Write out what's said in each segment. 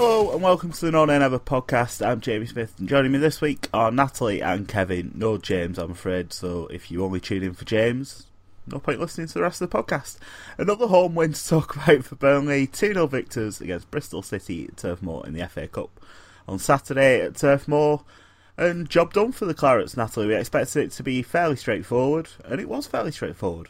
Hello and welcome to the No Nay Never podcast. I'm Jamie Smith and joining me this week are Natalie and Kevin. No James, I'm afraid, so if you only tune in for James, no point listening to the rest of the podcast. Another home win to talk about for Burnley 2 0 victors against Bristol City at Turf Moor in the FA Cup on Saturday at Turf Moor. And job done for the Clarets, Natalie. We expected it to be fairly straightforward, and it was fairly straightforward.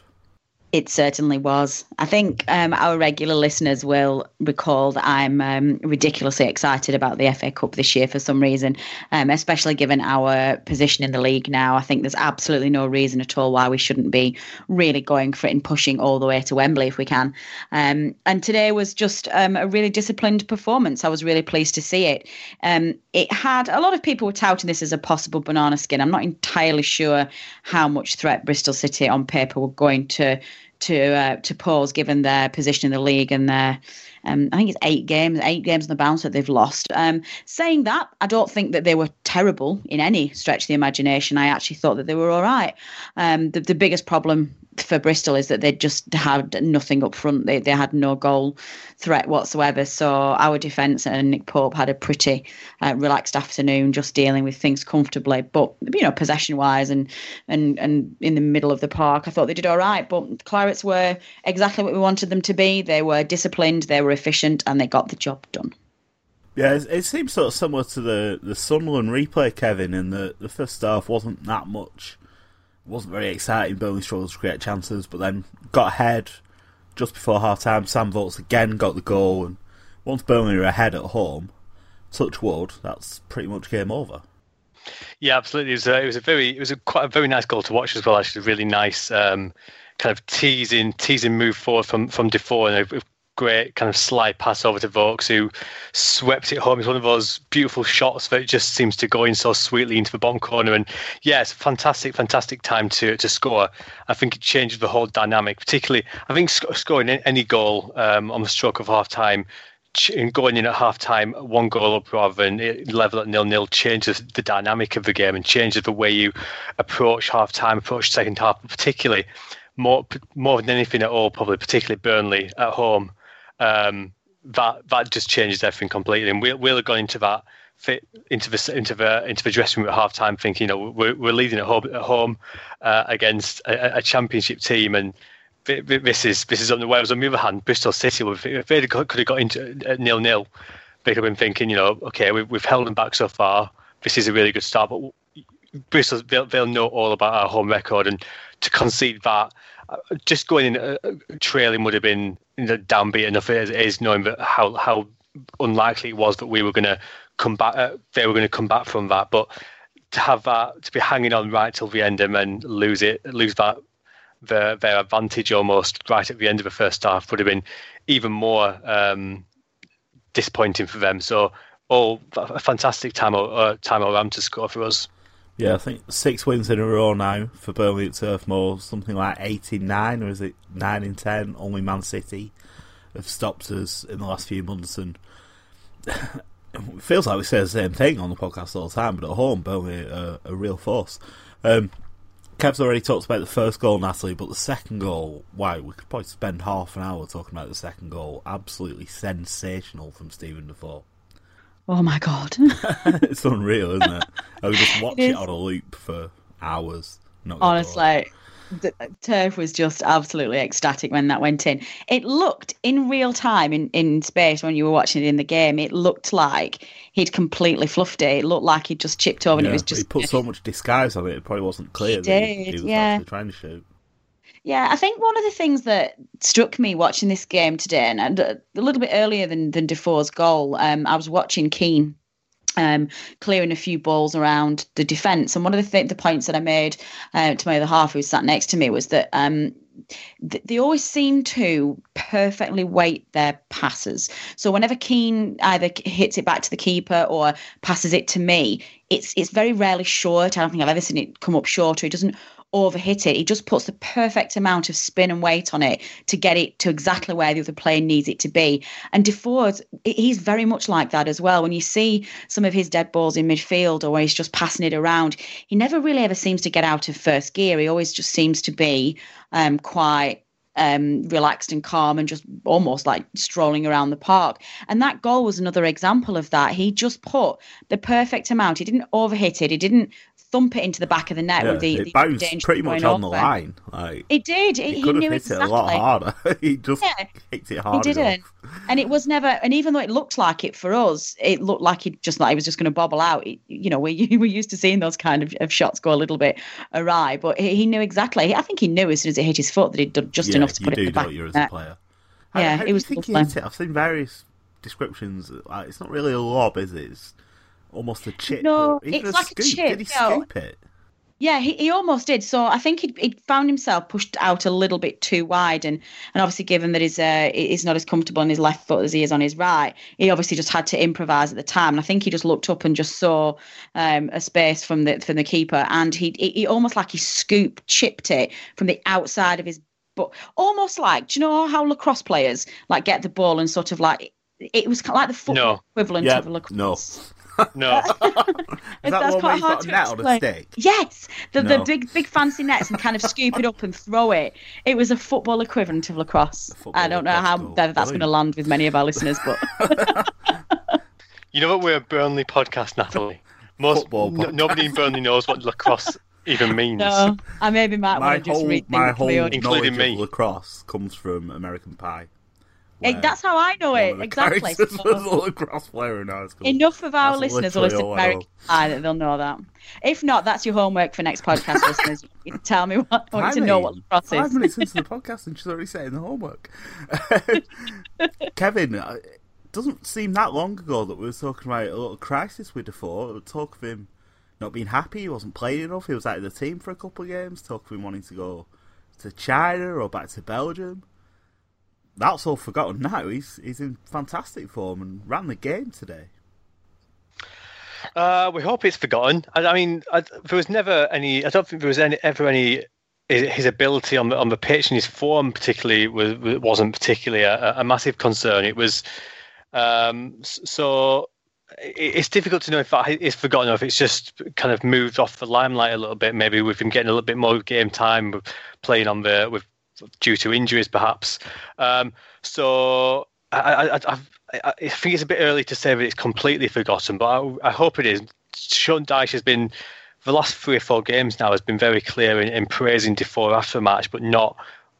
It certainly was. I think um, our regular listeners will recall that I'm um, ridiculously excited about the FA Cup this year for some reason, um, especially given our position in the league now. I think there's absolutely no reason at all why we shouldn't be really going for it and pushing all the way to Wembley if we can. Um, and today was just um, a really disciplined performance. I was really pleased to see it. Um, it had a lot of people were touting this as a possible banana skin. I'm not entirely sure how much threat Bristol City on paper were going to to uh, to pause given their position in the league and their um, I think it's eight games, eight games on the bounce that they've lost. Um, saying that, I don't think that they were terrible in any stretch of the imagination. I actually thought that they were all right. Um, the, the biggest problem for Bristol is that they just had nothing up front. They they had no goal threat whatsoever. So our defence and Nick Pope had a pretty uh, relaxed afternoon, just dealing with things comfortably. But you know, possession wise and and and in the middle of the park, I thought they did all right. But Clarets were exactly what we wanted them to be. They were disciplined, they were efficient, and they got the job done. Yeah, it, it seems sort of similar to the, the Sunderland replay, Kevin, in the, the first half wasn't that much wasn't very exciting. Burnley struggled to create chances, but then got ahead just before half time. Sam Vokes again got the goal, and once Burnley were ahead at home, touch wood, that's pretty much game over. Yeah, absolutely. It was a, it was a very it was a quite a very nice goal to watch as well. Actually, really nice um, kind of teasing teasing move forward from from Defour and a, great kind of sly pass over to Vokes, who swept it home. It's one of those beautiful shots that just seems to go in so sweetly into the bottom corner. And yeah, it's a fantastic, fantastic time to to score. I think it changes the whole dynamic, particularly. I think scoring any goal um, on the stroke of half time and going in at half time, one goal up rather than level at nil nil changes the dynamic of the game and changes the way you approach half time, approach second half, particularly more more than anything at all, probably particularly Burnley at home um, that that just changes everything completely. And we'll we'll have gone into that fit into the into the into the dressing room at half time, thinking you know we're we're leading at home at home uh, against a, a, championship team, and this is this is on the way. On the other hand, Bristol City, if they could have got into nil nil, they could have been thinking, you know, okay, we've we've held them back so far. This is a really good start, but Bristol they'll they'll know all about our home record, and to concede that just going in uh, trailing would have been you know, downbeat enough as it is, knowing that how how unlikely it was that we were going to come back. Uh, they were going to come back from that, but to have that to be hanging on right till the end and then lose it, lose that their their advantage almost right at the end of the first half would have been even more um, disappointing for them. So, oh, a fantastic time uh, time around to score for us. Yeah, I think six wins in a row now for Burnley at Turf Moor, something like eight in nine, or is it nine in ten? Only Man City have stopped us in the last few months, and it feels like we say the same thing on the podcast all the time, but at home, Burnley are a real force. Um, Kev's already talked about the first goal, Natalie, but the second goal, wow, we could probably spend half an hour talking about the second goal. Absolutely sensational from Steven Defour. Oh my god. it's unreal, isn't it? I would just watch it, it on a loop for hours. Honestly, the uh, turf was just absolutely ecstatic when that went in. It looked in real time in, in space when you were watching it in the game. It looked like he'd completely fluffed it. It looked like he'd just chipped over, yeah, and it was just. He put so much disguise on it; it probably wasn't clear he that did, he, was yeah. actually trying to shoot. Yeah, I think one of the things that struck me watching this game today, and a little bit earlier than than Defour's goal, um, I was watching Keane um, clearing a few balls around the defence. And one of the, th- the points that I made uh, to my other half, who sat next to me, was that um, th- they always seem to perfectly weight their passes. So whenever Keane either hits it back to the keeper or passes it to me, it's it's very rarely short. I don't think I've ever seen it come up short. Or he doesn't overhit it. He just puts the perfect amount of spin and weight on it to get it to exactly where the other player needs it to be. And Defour's, he's very much like that as well. When you see some of his dead balls in midfield or he's just passing it around, he never really ever seems to get out of first gear. He always just seems to be um, quite um, relaxed and calm and just almost like strolling around the park. And that goal was another example of that. He just put the perfect amount. He didn't overhit it. He didn't thump it into the back of the net yeah, with the, it the bounced pretty much on the line. Like it did. It, he, he knew hit exactly. it a lot harder. he just yeah, hit it hard. He didn't, enough. and it was never. And even though it looked like it for us, it looked like it just like he was just going to bobble out. It, you know, we we're used to seeing those kind of, of shots go a little bit awry, but he, he, knew exactly. I think he knew as soon as it hit his foot that he'd done just yeah, enough to put do, it in the back. You, as a player. How, yeah, how it was. Think he hit it? I've seen various descriptions. Like, it's not really a lob, is it? It's almost a chip. No, it's a like scoop. a chip. Did he scoop it? Yeah, he, he almost did. So I think he he found himself pushed out a little bit too wide, and and obviously given that he's uh he's not as comfortable on his left foot as he is on his right, he obviously just had to improvise at the time. And I think he just looked up and just saw um, a space from the from the keeper, and he he almost like he scooped chipped it from the outside of his but almost like do you know how lacrosse players like get the ball and sort of like it was kind of like the football no. equivalent yeah, of a lacrosse. No. No. Is that one where you've got a net on a stick? Yes, the, No. the big big fancy nets and kind of scoop it up and throw it. It was a football equivalent of lacrosse. Football I don't know how goal. that's going to land with many of our listeners, but You know what? We're a Burnley podcast, Natalie. Most Football n- nobody in Burnley knows what lacrosse even means. no, I maybe might My want to just whole, read my whole for. Including knowledge me. of lacrosse comes from American Pie. That's how I know it exactly. characters So- was a lacrosse player in high school. Enough of our That's listeners will literally listen to I know. American Pie that they'll know that. If not, that's your homework for next podcast listeners. You can tell me what I want you to know what lacrosse Five is. minutes into the podcast and she's already saying the homework. Kevin, uh, it doesn't seem that long ago that we were talking about a little crisis with Defour. Talk of him not being happy, he wasn't playing enough, he was out of the team for a couple of games. Talk of him wanting to go to China or back to Belgium. That's all forgotten now. He's he's in fantastic form and ran the game today. Uh, we hope it's forgotten. I, I mean, I, there was never any. I don't think there was any ever any. His ability on the on the pitch and his form particularly was wasn't particularly a, a massive concern. It was um, so. It- It's difficult to know if is forgotten or if it's just kind of moved off the limelight a little bit. Maybe with him getting a little bit more game time, playing on the with due to injuries, perhaps. Um, so I, I, I, I, think it's a bit early to say that it's completely forgotten, but I, hope it is. Sean Dyche has been, the last three or four games now, has been very clear in, in praising Defour after a match, but not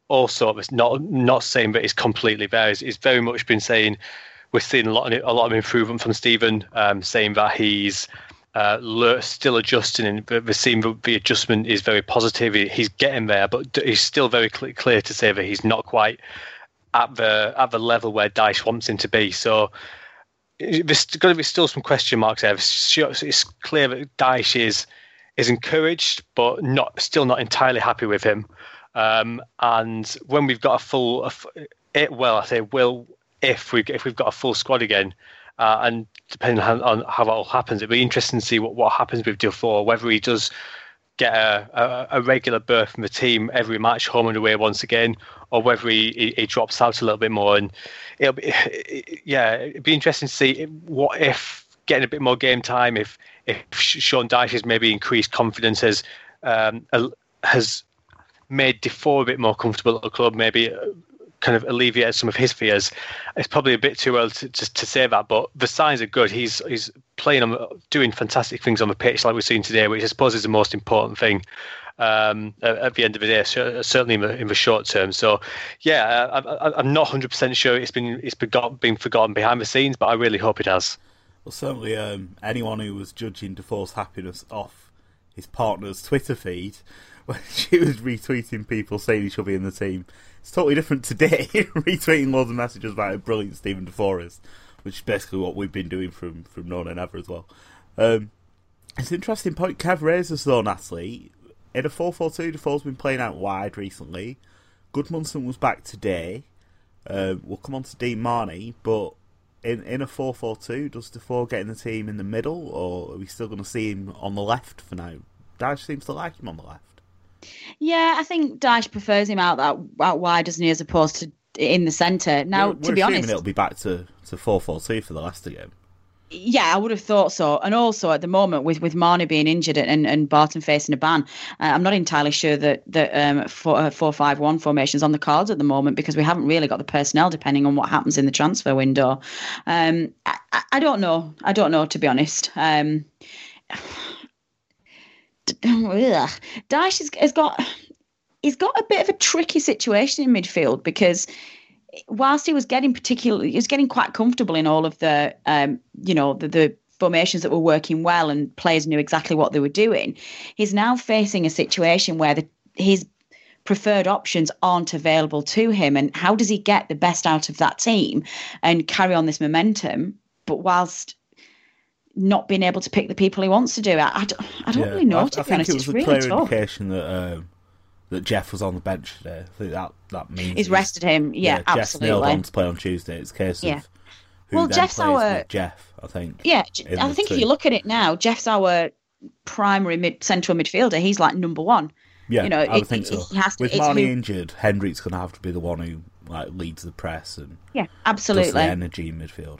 also it's not not saying that it's completely there. He's, he's very much been saying we're seeing a lot of, a lot of improvement from Stephen, um, saying that he's uh, still adjusting and seeing that the adjustment is very positive. He's getting there, but he's still very cl- clear to say that he's not quite at the at the level where Dyche wants him to be. So there's going to be still some question marks there. It's clear that Dyche is is encouraged, but not still not entirely happy with him. Um, and when we've got a full, a well, I say will if we if we've got a full squad again, Uh, and depending on, on how that all happens, it'll be interesting to see what, what happens with Defour, whether he does get a, a, a, regular berth from the team every match, home and away once again, or whether he, he, he drops out a little bit more. And it'll be, yeah, it'd be interesting to see what if getting a bit more game time, if if Sean Dyche has maybe increased confidence, has um, has made Defour a bit more comfortable at the club, maybe kind of alleviated some of his fears. It's probably a bit too early to, to, to, say that, but the signs are good. He's he's playing on, doing fantastic things on the pitch, like we've seen today, which I suppose is the most important thing. Um, at, at, the end of the day, certainly in the, in the short term. So, yeah, I, am not 100% sure it's been it's been forgotten behind the scenes, but I really hope it has. Well, certainly, um, anyone who was judging Defour's happiness off his partner's Twitter feed when she was retweeting people saying he should be in the team it's totally different today, retweeting loads of messages about a brilliant Steven Defour is, which is basically what we've been doing from from No Nay Never as well. Um, it's an interesting point Kev raises though, Natalie. In a 4-4-2, Defour's been playing out wide recently. Gudmundsson was back today. Um, we'll come on to Dean Marney, but in in a 4-4-2, does Defour get in the team in the middle, or are we still going to see him on the left for now? Dyche seems to like him on the left. Yeah, I think Dyche prefers him out that out wide, doesn't he, as opposed to in the centre. Now, we're, to be honest, it'll be back to to four four two for the Leicester game. Yeah, I would have thought so. And also at the moment, with with Marney being injured and, and Barton facing a ban, uh, I'm not entirely sure that that um, four, uh, four five one formations on the cards at the moment because we haven't really got the personnel depending on what happens in the transfer window. Um, I, I, don't know. I don't know to be honest. Um, Dyche has, has got he's got a bit of a tricky situation in midfield because whilst he was getting particularly he was getting quite comfortable in all of the um, you know the, the formations that were working well and players knew exactly what they were doing he's now facing a situation where the, his preferred options aren't available to him. And how does he get the best out of that team and carry on this momentum? But whilst not being able to pick the people he wants to do. it. I don't, I don't yeah, really know. I, to I honest, it was it's a really clear tough. indication that um, that Jeff was on the bench today. I think that that means he's rested him. Yeah, yeah absolutely. Jeff nailed on to play on Tuesday. It's a case yeah. of well, Jeff's our Jeff. I think. Yeah, I think if you look at it now, Jeff's our primary mid central midfielder. He's like number one. Yeah, you know, I would it, think so. To, With Marney who, injured, Hendrick's going to have to be the one who like leads the press and yeah, absolutely the energy in midfield.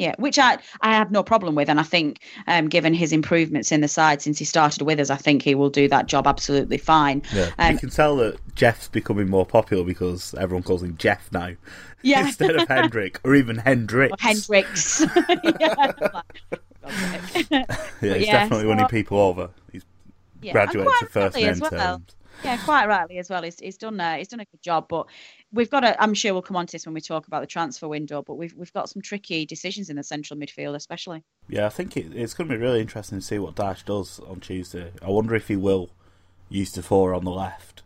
Yeah, which I, I have no problem with. And I think, um, given his improvements in the side since he started with us, I think he will do that job absolutely fine. Yeah. Um, you can tell that Jeff's becoming more popular because everyone calls him Jeff now. Yeah. Instead of Hendrick or even Hendricks. Or Hendricks. yeah, yeah, he's yeah, definitely so, winning people over. He's yeah, graduated to first name well. terms. Yeah, quite rightly as well. He's, he's done uh, he's done a good job, but we've got a. I'm sure we'll come on to this when we talk about the transfer window, but we've we've got some tricky decisions in the central midfield, especially. Yeah, I think it, it's going to be really interesting to see what Dyche does on Tuesday. I wonder if he will use Defour on the left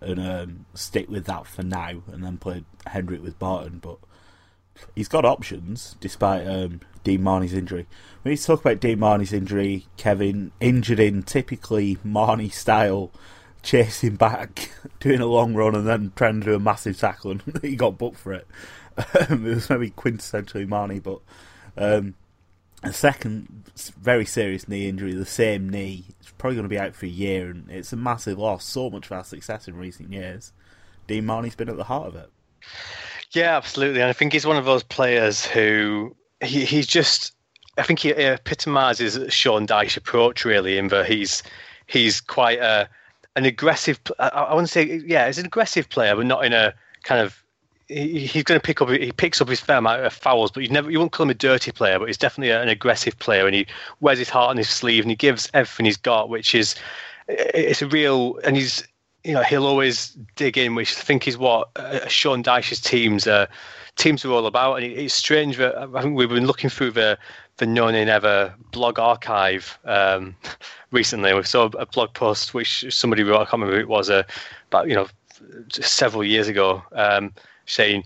and um, stick with that for now, and then play Hendrick with Barton. But he's got options despite um, Dean Marney's injury. We need to talk about Dean Marney's injury. Kevin injured in typically Marney style chasing back, doing a long run, and then trying to do a massive tackle, and he got booked for it. Um, it was maybe quintessentially Marney, but um, a second very serious knee injury, the same knee, it's probably going to be out for a year, and it's a massive loss. So much of our success in recent years, Dean Marney's been at the heart of it. Yeah, absolutely, and I think he's one of those players who he, he's just. I think he epitomises Sean Dyche approach really, in that he's he's quite a an aggressive. I, I to say, yeah, he's an aggressive player, but not in a kind of. He, he's going to pick up. He picks up his fair amount of fouls, but you never. You won't call him a dirty player, but he's definitely an aggressive player, and he wears his heart on his sleeve, and he gives everything he's got, which is. It's a real, and he's. You know, he'll always dig in, which I think is what uh, Sean Dyche's teams are teams are all about. And it's strange that I think we've been looking through the the No Nay Never blog archive um, recently. We saw a blog post which somebody wrote. I can't remember who it was. Uh, about you know several years ago, um, saying.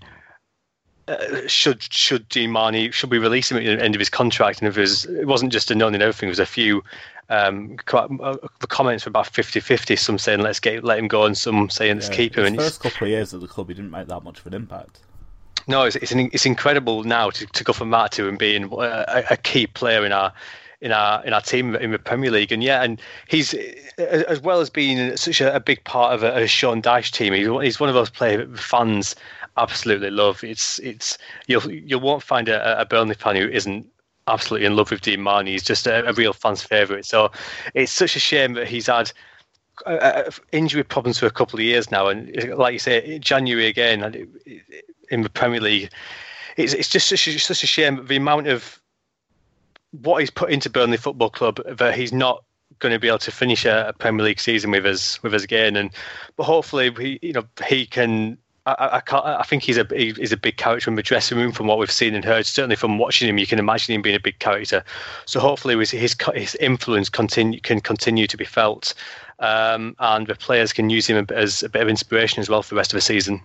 Uh, should should Dean Marney should we release him at the end of his contract? And if it, was, it wasn't just a no and everything, it was a few um, uh, the comments were about 50-50. Some saying let's get let him go, and some saying let's yeah, keep him. His first couple of years at the club, he didn't make that much of an impact. No, it's it's, an, it's incredible now to, to go from that to him being uh, a, a key player in our in our in our team in the Premier League. And yeah, and he's uh, as well as being such a, a big part of a, a Sean Dyche team. He's, he's one of those players fans absolutely love. It's it's you'll you won't find a, a Burnley fan who isn't absolutely in love with Dean Marney. He's just a, a real fan's favourite. So it's such a shame that he's had uh, injury problems for a couple of years now, and like you say, January again in the Premier League. It's, it's just such a, such a shame the amount of what he's put into Burnley Football Club that he's not going to be able to finish a, a, Premier League season with us with us again. And but hopefully, he you know he can. I, I, I think he's a he's a big character in the dressing room from what we've seen and heard. Certainly from watching him, you can imagine him being a big character. So hopefully, his his, his influence continue can continue to be felt, um, and the players can use him as a bit of inspiration as well for the rest of the season.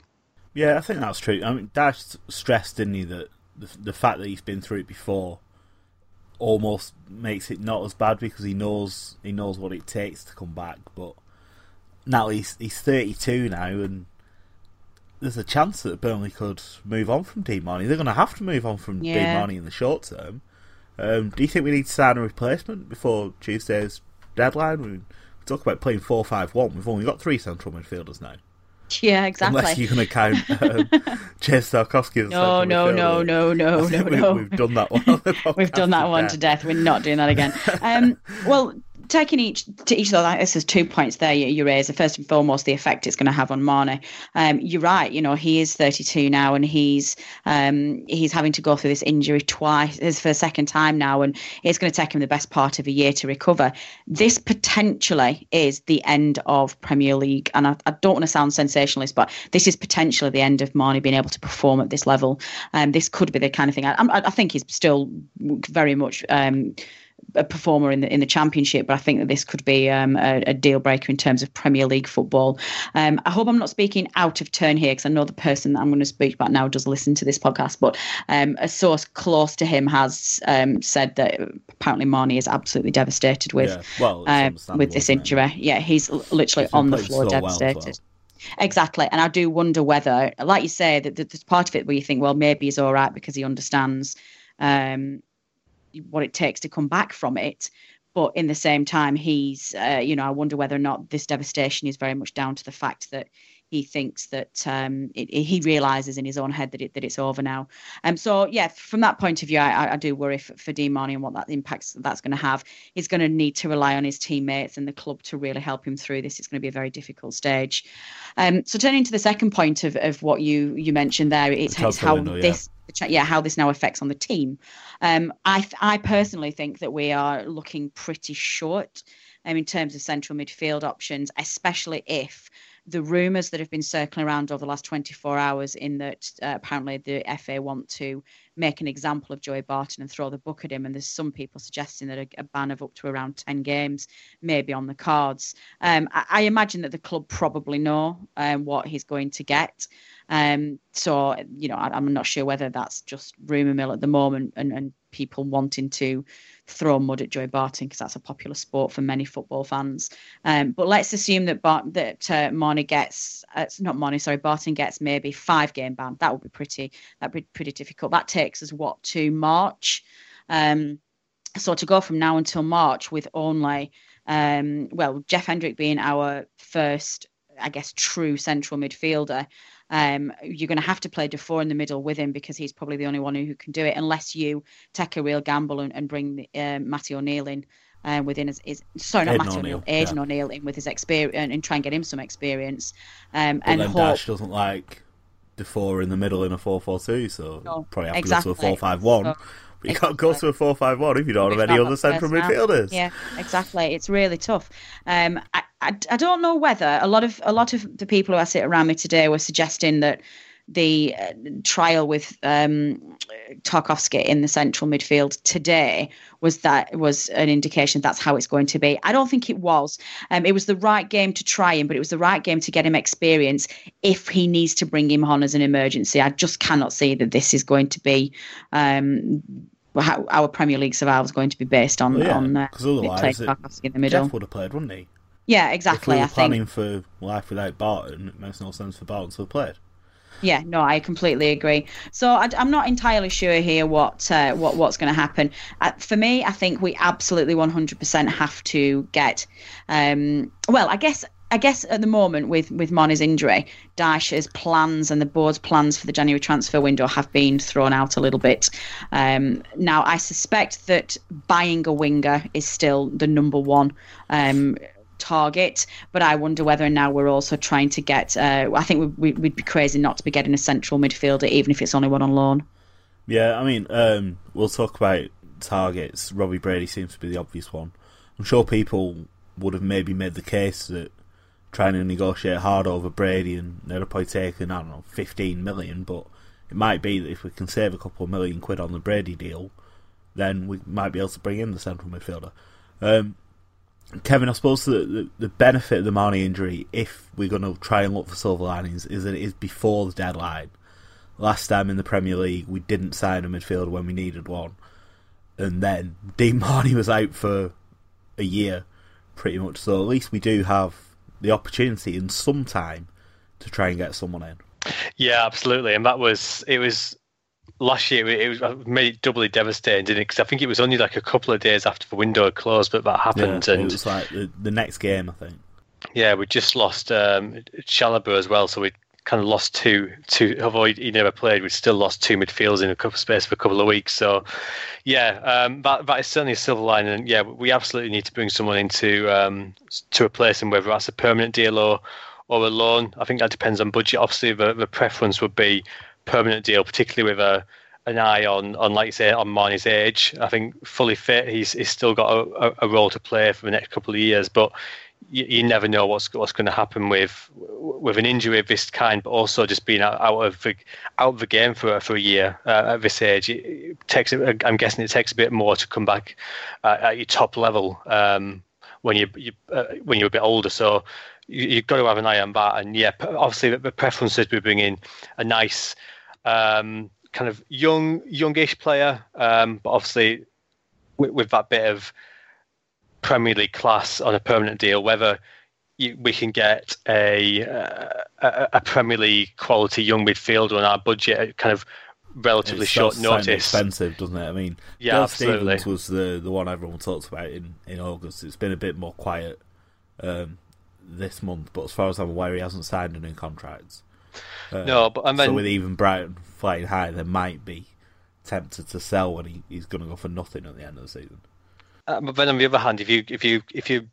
Yeah, I think that's true. I mean, Dyche stressed, didn't he, that the, the fact that he's been through it before almost makes it not as bad because he knows he knows what it takes to come back. But now he's he's 32 now, and there's a chance that Burnley could move on from Dean Marney. They're going to have to move on from yeah. Dean Marney in the short term. Um, do you think we need to sign a replacement before Tuesday's deadline? Talk about playing 4 5 1. We've only got three central midfielders now. Yeah, exactly. Unless you're going to count um, James Tarkowski. No, no, no, no, no, no, no. We've done that one. We've done that one to death. We're not doing that again. Um, well, taking each to each of those, there's two points there you, you raise. First and foremost, the effect it's going to have on Marney. Um, you're right. You know, he is 32 now, and he's um, he's having to go through this injury twice. For a second time now, and it's going to take him the best part of a year to recover. This potentially is the end of Premier League, and I, I don't want to sound sensationalist, but this is potentially the end of Marney being able to perform at this level. Um, this could be the kind of thing. I, I, I think he's still very much. Um, a performer in the in the championship, but I think that this could be um, a, a, deal breaker in terms of Premier League football. Um, I hope I'm not speaking out of turn here because I know the person that I'm going to speak about now does listen to this podcast. But um, a source close to him has um, said that apparently Marney is absolutely devastated with yeah. well, um, with this injury. Yeah, he's literally he's on the floor, so devastated. Well Exactly. And I do wonder whether, like you say, that there's part of it where you think, well, maybe he's all right because he understands um, what it takes to come back from it but in the same time he's uh, you know i wonder whether or not this devastation is very much down to the fact that he thinks that um, it, he realizes in his own head that it, that it's over now. Um, so yeah, from that point of view, I, I do worry for, for Dean Marney and what that impacts that's going to have. He's going to need to rely on his teammates and the club to really help him through this. It's going to be a very difficult stage. Um, so turning to the second point of, of what you you mentioned there, it's, it's how window, this yeah. yeah how this now affects on the team. Um, I I personally think that we are looking pretty short um, in terms of central midfield options, especially if the rumours that have been circling around over the last 24 hours in that uh, apparently the FA want to make an example of Joey Barton and throw the book at him. And there's some people suggesting that a, a ban of up to around 10 games may be on the cards. Um, I, I, imagine that the club probably know um, what he's going to get. Um, so, you know, I, am not sure whether that's just rumour mill at the moment and, and people wanting to throw mud at Joey Barton because that's a popular sport for many football fans. Um, but let's assume that Bart, that uh, Marney gets, uh, not Marney, sorry, Barton gets maybe five game ban. That would be pretty, that'd be pretty difficult. That takes us what to March. Um, so to go from now until March with only, um, well, Jeff Hendrick being our first, I guess, true central midfielder. Um, you're going to have to play Defour in the middle with him because he's probably the only one who can do it, unless you take a real gamble and, and bring uh, Matty O'Neill in. Uh, within his, his sorry, not Matty O'Neill, Aidan yeah. O'Neill in with his experience and, and, try and get him some experience. Um, but and then hope... Dyche doesn't like Defour in the middle in a 4-4-2, so no, probably have exactly. to go to a 4-5-1. So, but you can't go to a 4-5-1 if you don't have any other central midfielders. Yeah, exactly. It's really tough. Um, I, I, I don't know whether a lot of a lot of the people who I sit around me today were suggesting that the uh, trial with um, Tarkowski in the central midfield today was that was an indication that's how it's going to be. I don't think it was. Um, it was the right game to try him, but it was the right game to get him experience if he needs to bring him on as an emergency. I just cannot see that this is going to be. Um, how our Premier League survival is going to be based on well, yeah, on uh, otherwise Tarkowski in the middle. Jeff would have played, wouldn't he? Yeah, exactly. If we were I planning think... for life without Barton, it makes no sense for Barton to have played. Yeah, no, I completely agree. So I, am not entirely sure here what uh, what what's going to happen. Uh, for me, I think we absolutely 100% have to get. Um, well, I guess I guess at the moment with with Marney's injury, Dyche's plans and the board's plans for the January transfer window have been thrown out a little bit. Um, now, I suspect that buying a winger is still the number one. Um, target. But I wonder whether now we're also trying to get. Uh, I think we, would be crazy not to be getting a central midfielder, even if it's only one on loan. Yeah, I mean, um, we'll talk about targets. Robbie Brady seems to be the obvious one. I'm sure people would have maybe made the case that trying to negotiate hard over Brady and they'd probably taken, I don't know, 15 million, but it might be that if we can save a couple of million quid on the Brady deal, then we might be able to bring in the central midfielder. Um, Kevin, I suppose the, the, the, benefit of the Marney injury, if we're going to try and look for silver linings, is that it is before the deadline. Last time in the Premier League, we didn't sign a midfielder when we needed one. And then Dean Marney was out for a year, pretty much. So at least we do have the opportunity in some time to try and get someone in. Yeah, absolutely. And that was, it was last year it was uh, made it doubly devastating, didn't it? Because I think it was only like a couple of days after the window had closed, but that happened. Yeah, and it was like the, the next game, I think. Yeah, we just lost um, Chalobah as well, so we kind of lost two. Two, although he never played, we still lost two midfielders in a couple space for a couple of weeks. So, yeah, um, that that is certainly a silver lining. And yeah, we absolutely need to bring someone into um, to replace him, whether that's a permanent deal or or a loan. I think that depends on budget. Obviously, the, the preference would be permanent deal, particularly with a an eye on on like you say on Marney's age. I think fully fit, he's he's still got a, a role to play for the next couple of years, but. You, you never know what's what's going to happen with with an injury of this kind, but also just being out, of the out of the game for for a year uh, at this age. It, takes I'm guessing it takes a bit more to come back uh, at your top level um, when you, you uh, when you're a bit older. So you, have got to have an eye on that. And yeah, obviously the preference is we bring in a nice um, kind of young, youngish player, um, but obviously with, with, that bit of Premier League class on a permanent deal, whether you, we can get a, a, a Premier League quality young midfielder on our budget at kind of relatively short notice. Expensive, doesn't it? I mean, yeah, Dale absolutely. Stephens was the the one everyone talks about in in August. It's been a bit more quiet um, this month, but as far as I'm aware, he hasn't signed a new contract. Uh, no, but I mean, so with even Brighton flying high, they might be tempted to sell when he, he's going to go for nothing at the end of the season. Uh, but then on the other hand, if you if you if you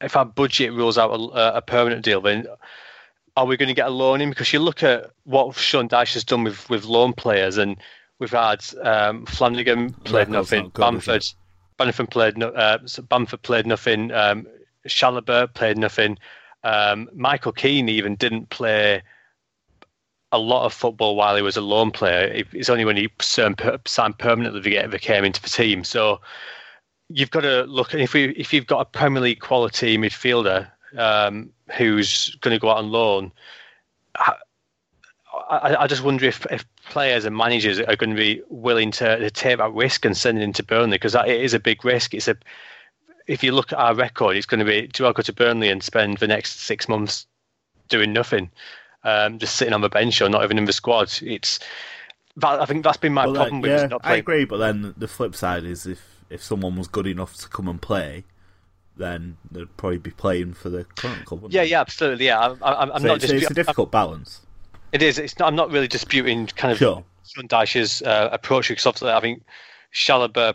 if our budget rules out a, a permanent deal, then are we going to get a loan in? Because you look at what Sean Dyche has done with, with loan players, and we've had um, Flanagan played nothing, good, Bamford, Bamford played no, uh, Bamford played nothing, um, played nothing, um, Michael Keane even didn't play a lot of football while he was a loan player. It's only when he signed permanently that he came into the team. So you've got to look if we if you've got a Premier League quality midfielder um, who's going to go out on loan. I, I, I, just wonder if, if players and managers are going to be willing to, to take that risk and send it into Burnley because it is a big risk. It's a if you look at our record, it's going to be do I go to Burnley and spend the next six months doing nothing? um, just sitting on the bench or not even in the squad. It's that, I think that's been my well, problem with yeah. I agree, but then the flip side is if if someone was good enough to come and play, then they'd probably be playing for the current club. Yeah, yeah, absolutely. Yeah, I'm, I'm, I'm so not. It's, it's a difficult balance. It is. It's not, I'm not really disputing kind of sure. Dyche's uh, approach because obviously I think Chalobah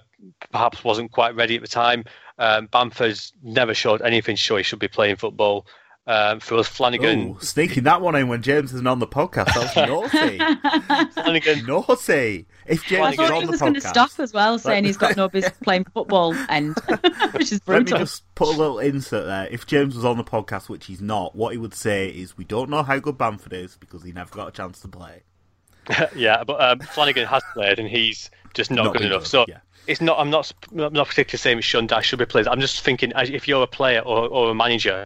perhaps wasn't quite ready at the time. Um, Bamford's never showed anything to show he should be playing football um, for us, Flanagan. Ooh, sneaking that one in when James isn't on the podcast. That's naughty. Flanagan. Naughty. If James is on he was going to stop as well, saying he's got no business playing football, and which is brutal. Let me just put a little insert there. If James was on the podcast, which he's not, what he would say is, "We don't know how good Bamford is because he never got a chance to play." yeah, but um, Flanagan has played, and he's just not, not good enough. Good, so. Yeah. It's not. I'm not. I'm not particularly saying Sean Dyche should be played. I'm just thinking, if you're a player or, or a manager,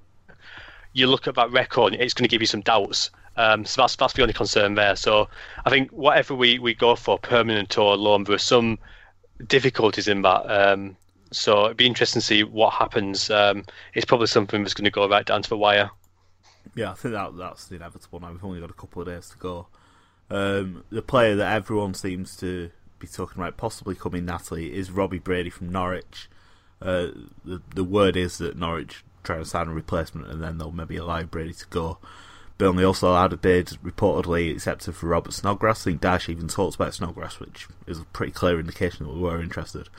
you look at that record, it's going to give you some doubts. Um, so that's that's the only concern there. So I think whatever we, we go for, permanent or loan, there are some difficulties in that. Um, so it'd be interesting to see what happens. Um, it's probably something that's going to go right down to the wire. Yeah, I think that that's inevitable now. We've only got a couple of days to go. Um, the player that everyone seems to be talking about possibly coming, Natalie, is Robbie Brady from Norwich. Uh, the the word is that Norwich try to sign a replacement and then they'll maybe allow Brady to go. Burnley also had a bid reportedly accepted for Robert Snodgrass. I think Dyche even talks about Snodgrass, which is a pretty clear indication that we were interested.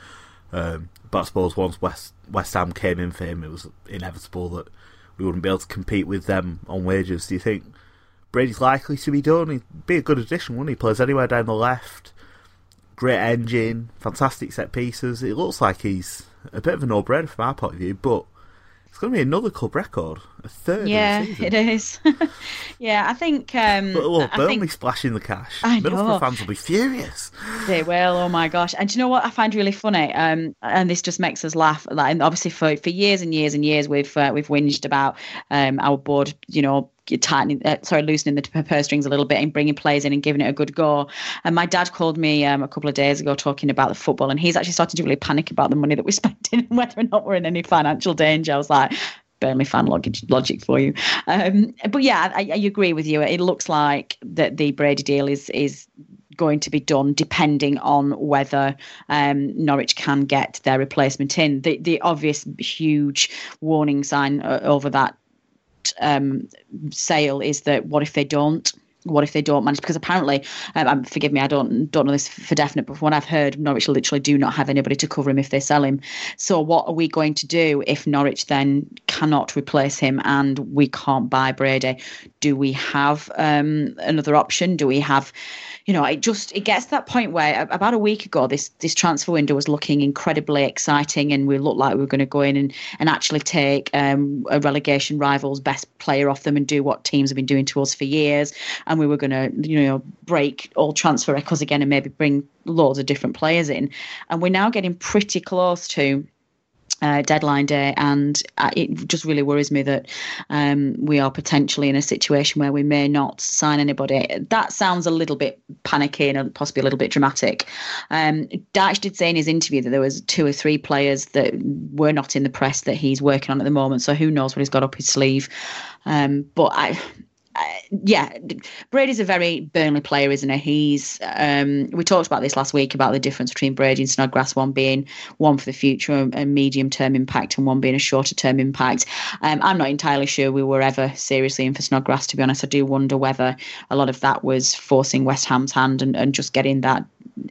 Um, but I suppose once West West Ham came in for him, it was inevitable that we wouldn't be able to compete with them on wages. Do you think Brady's likely to be done? He'd be a good addition, wouldn't he? Plays anywhere down the left, great engine, fantastic set pieces. It looks like he's a bit of a no-brainer from our point of view, but it's going to be another club record, a third. Yeah, it is. yeah, I think. Um, but look, Burnley think splashing the cash. I know. Middlesbrough fans will be furious. they will. Oh my gosh! And do you know what I find really funny? Um, and this just makes us laugh. Like, and obviously, for for years and years and years, we've uh, we've whinged about um our board. You know, tightening, uh, sorry, loosening the purse strings a little bit and bringing players in and giving it a good go. And my dad called me um, a couple of days ago talking about the football, and he's actually started to really panic about the money that we're spending and whether or not we're in any financial danger. I was like. Burnley fan logic, logic for you, um, but yeah, I, I agree with you. It looks like that the Brady deal is is going to be done depending on whether um, Norwich can get their replacement in. The the obvious huge warning sign uh, over that um, sale is that what if they don't? What if they don't manage? Because apparently, um, um, forgive me, I don't don't know this for definite, but from what I've heard, Norwich literally do not have anybody to cover him if they sell him. So what are we going to do if Norwich then cannot replace him and we can't buy Brady? Do we have um, another option? Do we have you know, it just it gets to that point where about a week ago, this this transfer window was looking incredibly exciting, and we looked like we were going to go in and and actually take um, a relegation rival's best player off them and do what teams have been doing to us for years, and we were going to you know break all transfer records again and maybe bring loads of different players in, and we're now getting pretty close to uh, deadline day, and uh, it just really worries me that um, we are potentially in a situation where we may not sign anybody. That sounds a little bit panicky and possibly a little bit dramatic. Um, Dyche did say in his interview that there was two or three players that were not in the press that he's working on at the moment. So who knows what he's got up his sleeve? Um, but I uh, yeah, Brady's a very Burnley player, isn't he? He's um, we talked about this last week about the difference between Brady and Snodgrass, one being one for the future, and medium term impact, and one being a shorter term impact. Um, I'm not entirely sure we were ever seriously in for Snodgrass. To be honest, I do wonder whether a lot of that was forcing West Ham's hand and, and just getting that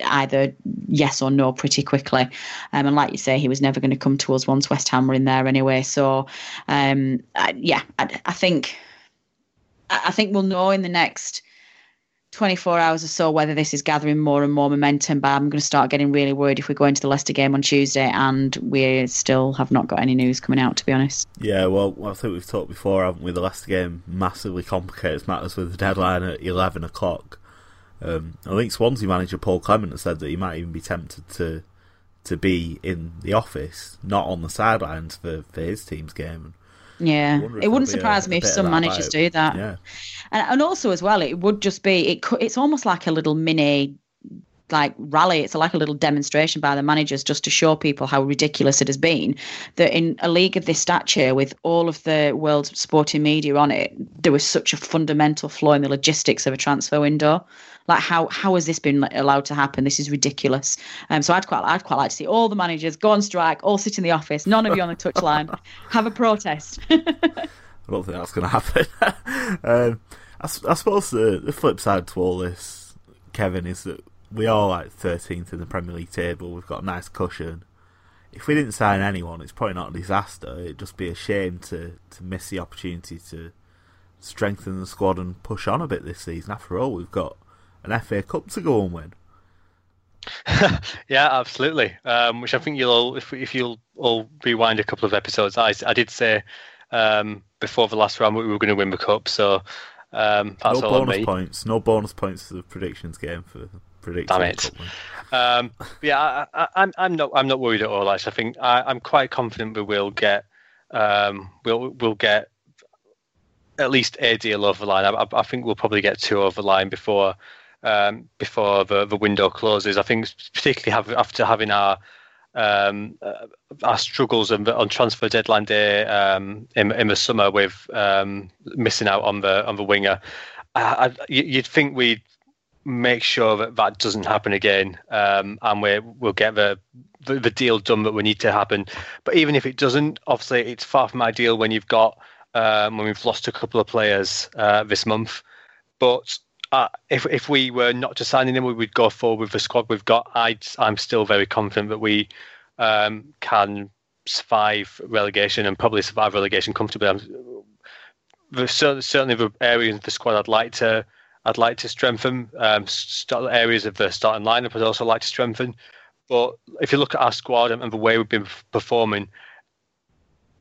either yes or no pretty quickly. Um, and like you say, he was never going to come to us once West Ham were in there anyway. So um, I, yeah, I, I think. I think we'll know in the next 24 hours or so whether this is gathering more and more momentum. But I'm going to start getting really worried if we go into the Leicester game on Tuesday and we still have not got any news coming out, to be honest. Yeah, well, I think we've talked before, haven't we? The Leicester game massively complicates matters with the deadline at 11 o'clock. Um, I think Swansea manager Paul Clement has said that he might even be tempted to to be in the office, not on the sidelines for, for his team's game. Yeah, it wouldn't surprise a, me if some managers do that. Yeah, and, and also as well, it would just be it. It's almost like a little mini like rally. It's like a little demonstration by the managers just to show people how ridiculous it has been. That in a league of this stature, with all of the world's sporting media on it, there was such a fundamental flaw in the logistics of a transfer window. Like how how has this been allowed to happen? This is ridiculous. Um, so I'd quite I'd quite like to see all the managers go on strike, all sit in the office, none of you on the touchline, have a protest. I don't think that's going to happen. um, I, I, suppose the, the flip side to all this, Kevin, is that we are like 13th in the Premier League table. We've got a nice cushion. If we didn't sign anyone, it's probably not a disaster. It'd just be a shame to, to miss the opportunity to strengthen the squad and push on a bit this season. After all, we've got an FA Cup to go and win. yeah, absolutely. Um, which I think you'll all, if if you'll all rewind a couple of episodes, I I did say um, before the last round we were going to win the cup. So um, that's no all bonus points. No bonus points for the predictions game for predicting. Damn it. Um, yeah, I, am I'm, I'm not I'm not worried at all. Actually, I think I, am quite confident we will get um, we'll we'll get at least a deal over the line. I, I think we'll probably get two over the line before um, before the, the window closes. I think particularly have, after having our um, uh, our struggles on, on transfer deadline day um, in, in the summer with um, missing out on the on the winger. I, I, you'd think we'd make sure that that doesn't happen again, um, and we we'll get the, the, the deal done that we need to happen. But even if it doesn't, obviously it's far from ideal when you've got um, when we've lost a couple of players uh, this month. But uh, if if we were not to sign them, we would go forward with the squad we've got. i I'm still very confident that we um, can survive relegation and probably survive relegation comfortably. I'm, certainly, the areas of the squad I'd like to I'd like to strengthen. Um, areas of the starting lineup I'd also like to strengthen. But if you look at our squad and the way we've been performing,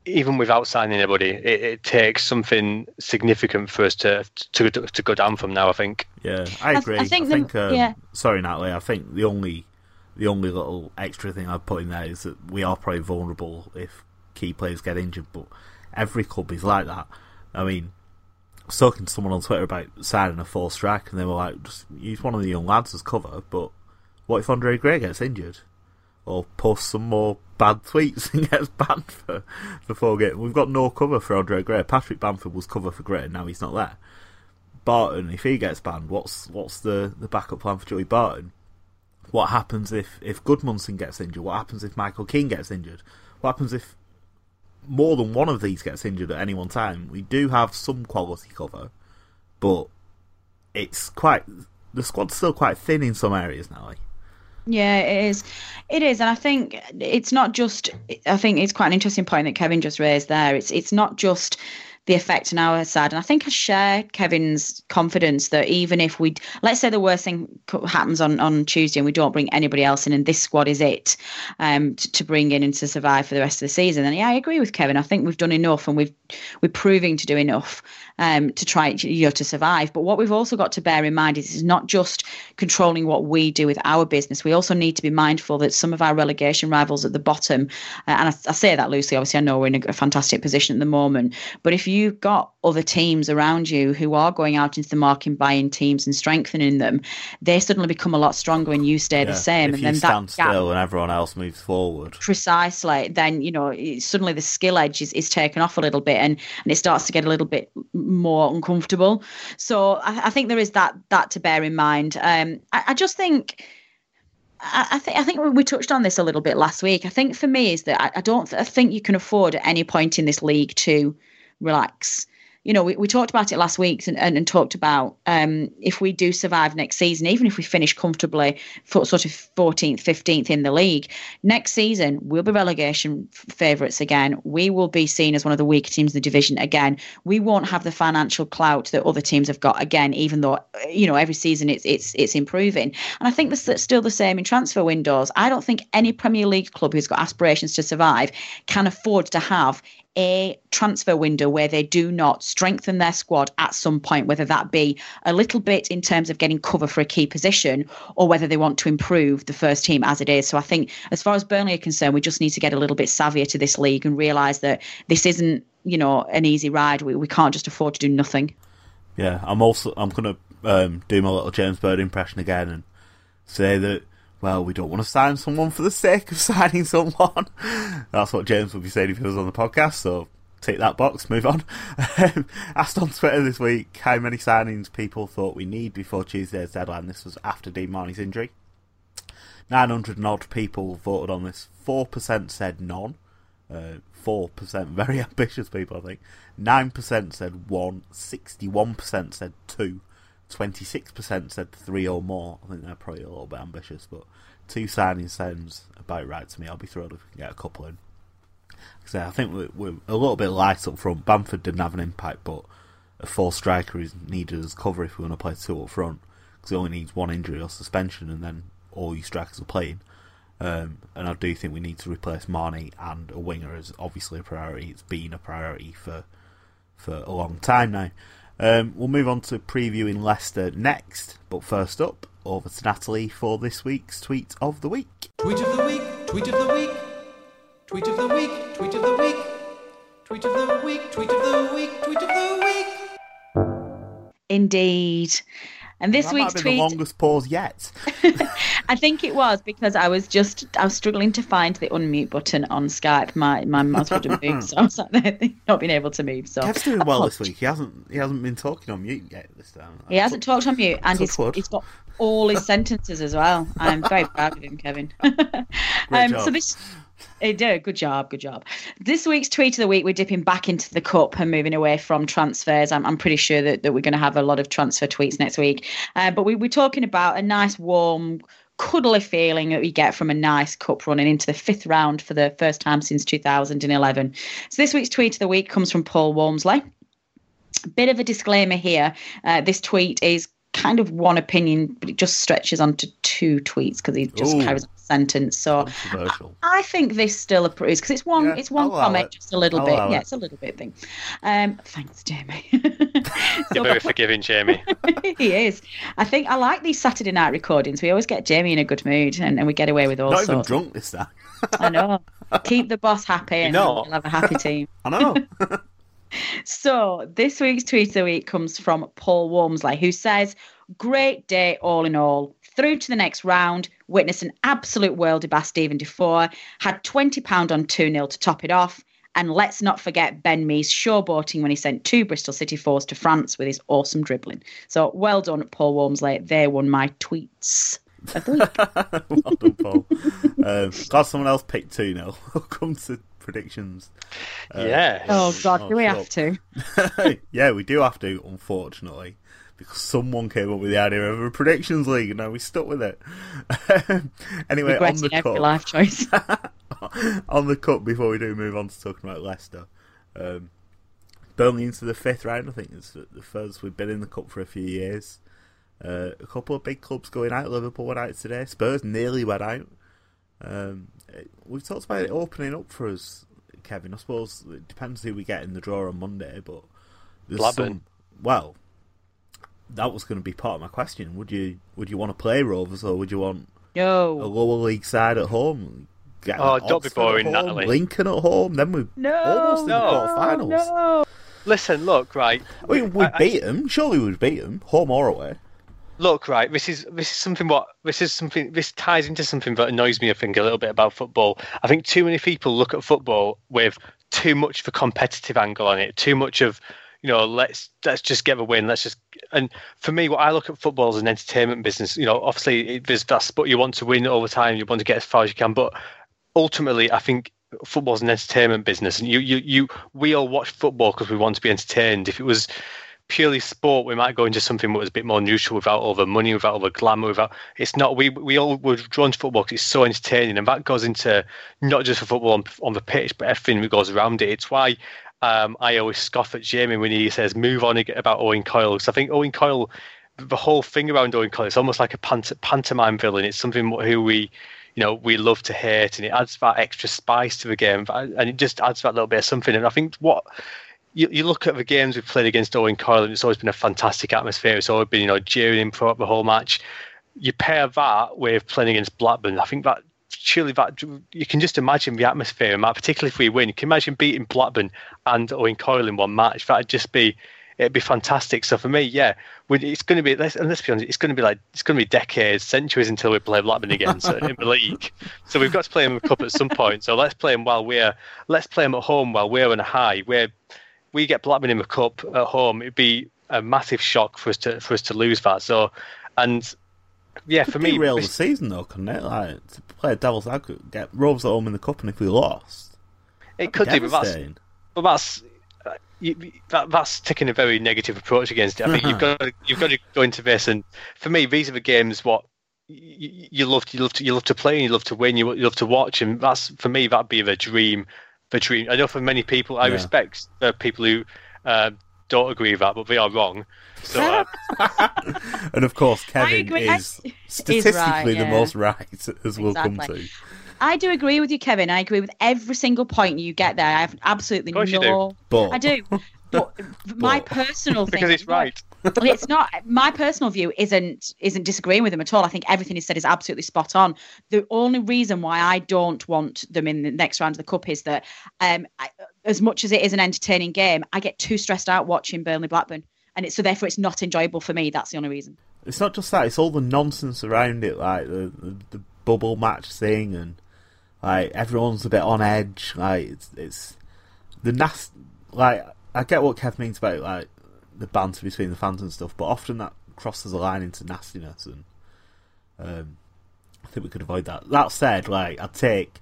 even without signing anybody, it, it, takes something significant for us to, to to go down from now. I think. Yeah, I agree. I, I think. I think the, um, yeah. Sorry, Natalie. I think the only the only little extra thing I'd put in there is that we are probably vulnerable if key players get injured, but every club is like that. I mean, I was talking to someone on Twitter about signing a full strike, and they were like, just use one of the young lads as cover, but what if Andre Gray gets injured? Or posts some more bad tweets and gets banned for, for four games. We've got no cover for Andre Gray. Patrick Bamford was cover for Gray, and now he's not there. Barton, if he gets banned, what's what's the, the backup plan for Joey Barton? What happens if, if Gudmundsson gets injured? What happens if Michael Keane gets injured? What happens if more than one of these gets injured at any one time. We do have some quality cover, but it's quite the squad's still quite thin in some areas now. Yeah, it is. It is, and I think it's not just. I think it's quite an interesting point that Kevin just raised there. It's it's not just the effect on our side. And I think I share Kevin's confidence that even if we, let's say the worst thing happens on, on Tuesday and we don't bring anybody else in and this squad is it um, to, to bring in and to survive for the rest of the season, then yeah, I agree with Kevin. I think we've done enough and we've, we're proving to do enough um, to try you know, to survive. But what we've also got to bear in mind is it's not just controlling what we do with our business. We also need to be mindful that some of our relegation rivals at the bottom, uh, and I, I, say that loosely, obviously, I know we're in a, fantastic position at the moment, but if you've got other teams around you who are going out into the market and buying teams and strengthening them, they suddenly become a lot stronger and you stay yeah, the same. And you then stand that still gap, and everyone else moves forward. Precisely. Then, you know, suddenly the skill edge is, is taken off a little bit and, and it starts to get a little bit more uncomfortable. So I, I think there is that that to bear in mind. Um, I, I just think. I, think I think we touched on this a little bit last week. I think for me is that I, I don't I think you can afford at any point in this league to relax you know, we, we talked about it last week and, and, and talked about um, if we do survive next season, even if we finish comfortably for sort of 14th, 15th in the league, next season we'll be relegation favourites again. We will be seen as one of the weaker teams in the division again. We won't have the financial clout that other teams have got again, even though, you know, every season it's it's it's improving. And I think that's still the same in transfer windows. I don't think any Premier League club who's got aspirations to survive can afford to have a transfer window where they do not strengthen their squad at some point, whether that be a little bit in terms of getting cover for a key position or whether they want to improve the first team as it is. So I think, as far as Burnley are concerned, we just need to get a little bit savvier to this league and realise that this isn't, you know, an easy ride. We, we can't just afford to do nothing. Yeah, I'm also I'm to um, do my little James Bird impression again and say that well, we don't want to sign someone for the sake of signing someone. That's what James would be saying if he was on the podcast, so take that box, move on. Asked on Twitter this week how many signings people thought we need before Tuesday's deadline. This was after Dean Marney's injury. 900 and odd people voted on this. 4% said none. Uh, 4% very ambitious people, I think. 9% said one. 61% said two. 26% said three or more. I think they're probably a little bit ambitious, but two signings sounds about right to me. I'll be thrilled if we can get a couple in. I think we're, we're, a little bit light up front. Bamford didn't have an impact, but a four striker is needed as cover if we want to play two up front because he only needs one injury or suspension, and then all your strikers are playing. Um, and I do think we need to replace Marney and a winger is obviously a priority. It's been a priority for for a long time now. Um, we'll move on to previewing Leicester next, but first up, over to Natalie for this week's tweet of the week. Tweet of the week, tweet of the week, tweet of the week, tweet of the week, tweet of the week, tweet of the week, tweet of the week. Indeed. And this that week's tweet, the longest pause yet. I think it was because I was just I was struggling to find the unmute button on Skype. My my mouse wouldn't move, so I was sat there not being able to move. So Kev's doing well this week. He hasn't he hasn't been talking on mute yet this time. He hasn't talked on mute, and he's, he's got all his sentences as well. I'm very proud of him, Kevin. um, so this. He did. Good job. Good job. This week's tweet of the week, we're dipping back into the cup and moving away from transfers. I'm, I'm pretty sure that, that we're going to have a lot of transfer tweets next week. Uh, but we, we're talking about a nice, warm, cuddly feeling that we get from a nice cup running into the fifth round for the first time since 2011. So this week's tweet of the week comes from Paul Walmsley bit of a disclaimer here. Uh, this tweet is kind of one opinion, but it just stretches onto two tweets because he just Ooh. carries sentence. So Controversial. I think this still approves because it's one, Yeah, it's one I'll allow comment, it. just a little I'll bit. Yeah, it. it's a little bit thing. Um, thanks, Jamie. You're very forgiving, Jamie. he is. I think I like these Saturday night recordings. We always get Jamie in a good mood, and, and we get away with all Not even sorts. drunk this time. I know. Keep the boss happy, and not. we'll have a happy team. I know. So this week's tweet of the week comes from Paul Wormsley, who says, "Great day all in all. Through to the next round. Witnessed an absolute worldie by Steven Defour. Had twenty pound on two 0 to top it off." And let's not forget Ben Mee's showboating when he sent two Bristol City fours to France with his awesome dribbling. So well done, Paul Wormsley. They won my tweets of the well done, Paul. um, glad someone else picked 2 0. We'll come to predictions. yeah. oh God, do we have to? yeah, we do have to, unfortunately, because someone came up with the idea of a predictions league, and now we stuck with it. anyway, on the every cup, life choice. on the cup, before we do move on to talking about Leicester, um, Burnley into the fifth round. I think it's the the first we've been in the cup for a few years. Uh, a couple of big clubs going out. Liverpool went out today. Spurs nearly went out. Um, it- we've talked about it opening up for us, Kevin. I suppose it depends who we get in the draw on Monday, but there's Blackburn. some. Well, that was going to be part of my question. Would you would you want to play Rovers or would you want a No. lower league side at home? Get Oh, don't be Oxford at boring, home, Natalie. Lincoln at home. Then we No. almost in the No. quarterfinals. No. Listen, look, right. I mean, we I- I- beat them. Surely we'd beat them, home or away. look right this is this is something what this is something this ties into something that annoys me i think a little bit about football i think too many people look at football with too much of a competitive angle on it too much of you know let's let's just get a win let's just and for me what i look at football as an entertainment business you know obviously there's that's but you want to win all the time you want to get as far as you can but ultimately i think football's an entertainment business and you you, you we all watch football because we want to be entertained if it was purely sport, we might go into something that was a bit more neutral without all the money, without all the glamour, without it's not we we all were drawn to football because it's so entertaining and that goes into not just for football on, on the pitch, but everything that goes around it. It's why um, I always scoff at Jamie when he says move on about Owen Coyle because I think Owen Coyle the whole thing around Owen Coyle is almost like a pant- pantomime villain. It's something who we you know we love to hate and it adds that extra spice to the game and it just adds that little bit of something and I think what you, you look at the games we've played against Owen Coyle, and it's always been a fantastic atmosphere. It's always been, you know, jeering him throughout the whole match. You pair that with playing against Blackburn, I think that surely that you can just imagine the atmosphere, and that, particularly if we win. You can imagine beating Blackburn and Owen Coyle in one match. That'd just be it'd be fantastic. So for me, yeah, we- it's going to be. Let's, and let's be honest, it's going to be like it's going to be decades, centuries until we play Blackburn again so, in the league. So we've got to play them a cup at some point. So let's play them while we're let's play them at home while we're on a high. We're we get Blackburn in the cup at home, it'd be a massive shock for us to for us to lose that. So, and yeah, for me, real this- the season though, couldn't it? Like play a devil's advocate, get Rovers at home in the cup, and if we lost, it could do, but that's but that's uh, you, that, that's taking a very negative approach against it. I think you've got to, you've got to go into this, and for me, these are the games what you, you love to you love to you love to play and you love to win, you, you love to watch, and that's for me that'd be the dream. The dream. I know for many people, I Yeah. respect uh, people who uh, don't agree with that, but they are wrong. So uh, And of course, Kevin agree. I- is statistically the yeah. most right, as we'll come to. I do agree with you, Kevin. I agree with every single point you get there. I have absolutely Of course you no. do. But- I do. But my personal thing because it's right. It's not my personal view isn't isn't disagreeing with them at all. I think everything he said is absolutely spot on. The only reason why I don't want them in the next round of the cup is that um, I, as much as it is an entertaining game, I get too stressed out watching Burnley Blackburn, and it's so therefore it's not enjoyable for me. That's the only reason. It's not just that; it's all the nonsense around it, like the the, the bubble match thing, and like everyone's a bit on edge. Like it's it's the nast. Like I get what Kev means about like the banter between the fans and stuff, but often that crosses a line into nastiness, and um, I think we could avoid that. That said, like I'd take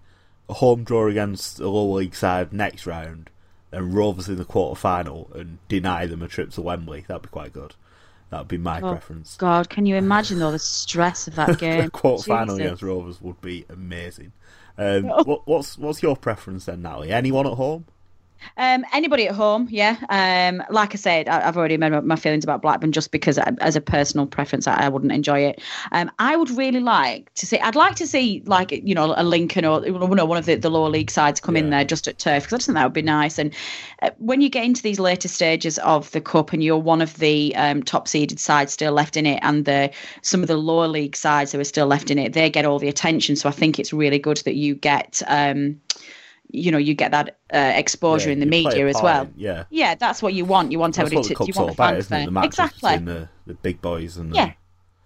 a home draw against a lower league side next round, then Rovers in the quarter final, and deny them a trip to Wembley. That'd be quite good. That'd be my Oh, preference. God, can you imagine though the stress of that game? a quarter final against Rovers would be amazing. Um, Oh. what, what's what's your preference then, Natalie? Anyone at home? Um, anybody at home, yeah. Um, like I said, I, I've already made my, feelings about Blackburn just because, I, as a personal preference, I, I wouldn't enjoy it. Um, I would really like to see. I'd like to see, like you know, a Lincoln or you know, one of the, the lower league sides come in there just at turf because I just think that would be nice. And uh, when you get into these later stages of the cup and you're one of the um, top seeded sides still left in it, and the some of the lower league sides who are still left in it, they get all the attention. So I think it's really good that you get. You know, you get that uh, exposure Yeah, in the you play a media as well. in- yeah. yeah, that's what you want. You want That's everybody to. You want the fans there. The Exactly. the, the big boys and the, Yeah,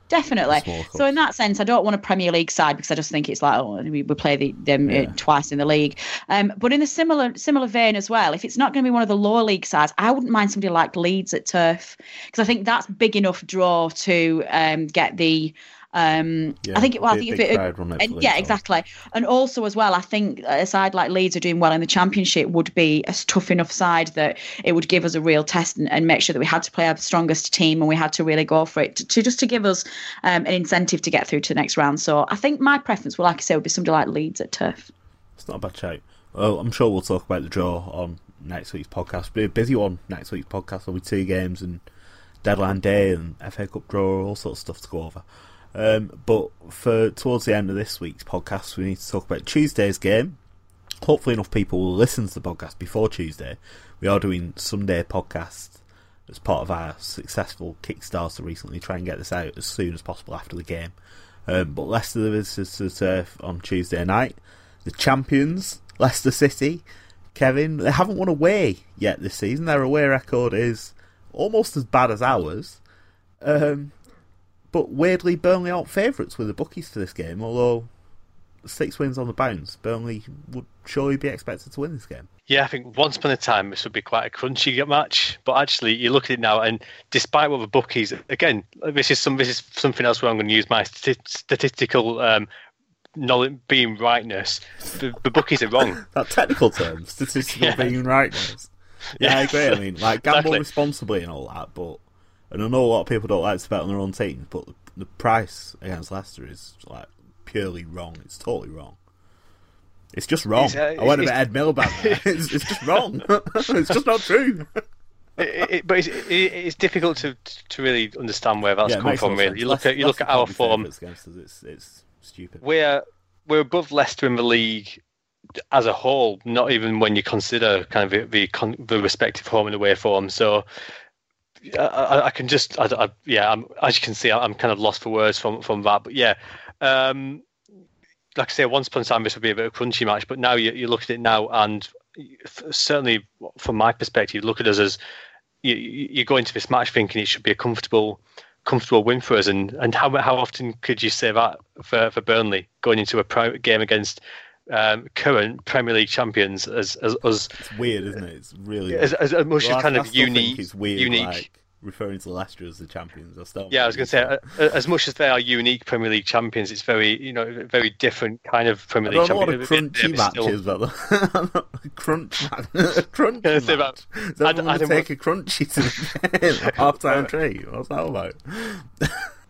definitely. So in that sense, I don't want a Premier League side because I just think it's like oh, we, we play the, them uh, twice in the league. Um, but in a similar similar vein as well, if it's not going to be one of the lower league sides, I wouldn't mind somebody like Leeds at turf because I think that's big enough draw to um, get the. Um, Yeah, I think. It, well, I think if it, and yeah, exactly. And also as well, I think a side like Leeds are doing well in the Championship would be a tough enough side that it would give us a real test and, and make sure that we had to play our strongest team and we had to really go for it to, to just to give us um, an incentive to get through to the next round. So I think my preference, well, like I say, would be somebody like Leeds at turf. It's not a bad shout. Well, I'm sure we'll talk about the draw on next week's podcast. Be a busy one next week's podcast. There'll be two games and deadline day and FA Cup draw, all sorts of stuff to go over. Um, but for towards the end of this week's podcast, we need to talk about Tuesday's game. Hopefully, enough people will listen to the podcast before Tuesday. We are doing Sunday podcast as part of our successful Kickstarter recently. Try and get this out as soon as possible after the game. Um, but Leicester the visitors to the turf on Tuesday night. The champions, Leicester City. Kevin, they haven't won away yet this season. Their away record is almost as bad as ours. Um, but weirdly, Burnley aren't favourites with the bookies for this game, although six wins on the bounce. Burnley would surely be expected to win this game. Yeah, I think once upon a time this would be quite a crunchy match, but actually you look at it now, and despite what the bookies, again, this is some this is something else where I'm going to use my stati- statistical um, knowledge, being rightness. The, the bookies are wrong. That technical term, statistical Yeah. being rightness. Yeah, I agree. I mean, like gamble Exactly. responsibly and all that, but and I know a lot of people don't like to bet on their own teams, but the, the price against Leicester is like purely wrong. It's totally wrong. It's just wrong. Uh, I went a bit Ed Miliband it's, it's just wrong. it's just not true. it, it, but it's, it, it's difficult to to really understand where that's yeah, come from. Really, sense. you look Leicester- at you look Leicester at our form. against us. It's it's stupid. We're we're above Leicester in the league as a whole. Not even when you consider kind of the the, the respective home and away form. So. I, I, can just, I, I, yeah. I'm, as you can see, I'm kind of lost for words from from that. But yeah, um, like I say, once upon a time this would be a bit of a crunchy match, but now you, you look at it now, and certainly from my perspective, look at us as you, you go into this match thinking it should be a comfortable, comfortable win for us. And and how how often could you say that for, for Burnley going into a game against um, current Premier League champions as as us? It's weird, isn't it? It's really As, as, as much Well, as kind I of think unique, It's weird, unique. like, referring to Leicester as the champions. I still Yeah, I was going to say, uh, uh, as much as they are unique Premier League champions, it's very, you know, very different kind of Premier I League what a champions. crunchy match is, but crunch match. crunch Gonna match. about- Does I- I take a crunchy to the game? half time treat? What's that about?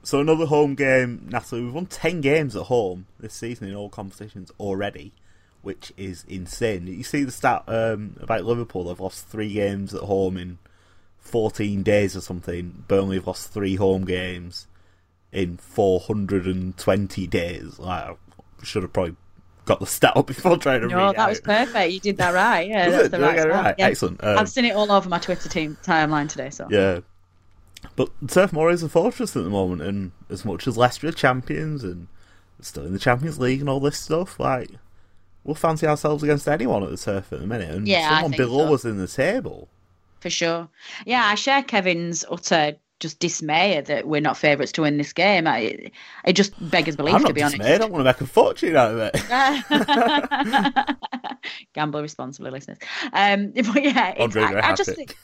So another home game, Natalie. We've won ten games at home this season in all competitions already, which is insane. You see the stat um, about Liverpool? They've lost three games at home in fourteen days or something. Burnley have lost three home games in four hundred and twenty days. Like, I should have probably got the stat up before trying to No, read it No, that was perfect. You did that right. Yeah, that's the right. right? Yeah. Excellent. Um, I've seen it all over my Twitter team timeline today. So Yeah. But Turf Moor is a fortress at the moment, and as much as Leicester are champions and still in the Champions League and all this stuff, like, we'll fancy ourselves against anyone at the Turf at the minute, and Yeah, someone below so. us in the table. for sure. Yeah, I share Kevin's utter just dismay that we're not favourites to win this game. I, it just beggars belief, I'm not to be dismayed. honest. I don't want to make a fortune out of it. Gamble responsibly, listeners. Um, but yeah, Andre I, I just think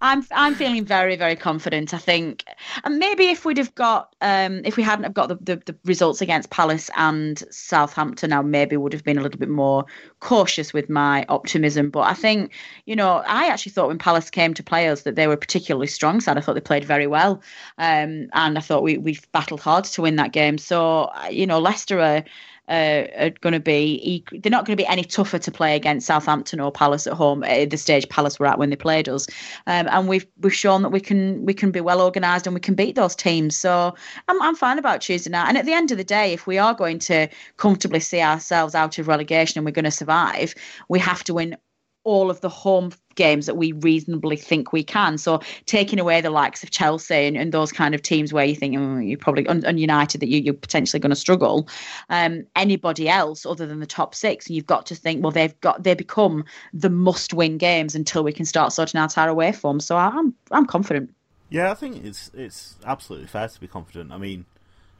I'm, I'm feeling very very confident. I think, and maybe if we'd have got um, if we hadn't have got the, the, the results against Palace and Southampton, now maybe would have been a little bit more cautious with my optimism. But I think you know I actually thought when Palace came to play us that they were particularly strong side. I thought they played very well, um, and I thought we we battled hard to win that game. So you know Leicester are uh, are going to be they're not going to be any tougher to play against Southampton or Palace at home at the stage Palace were at when they played us, um, and we've we've shown that we can we can be well organised and we can beat those teams. So I'm I'm fine about Tuesday night. And at the end of the day, if we are going to comfortably see ourselves out of relegation and we're going to survive, we have to win all of the home games that we reasonably think we can. So taking away the likes of Chelsea and, and those kind of teams where you think oh, you're probably and United that you, you're potentially going to struggle. Um, anybody else other than the top six, and you've got to think well they've got they become the must-win games until we can start sorting out our away form. So I'm I'm confident. Yeah, I think it's it's absolutely fair to be confident. I mean,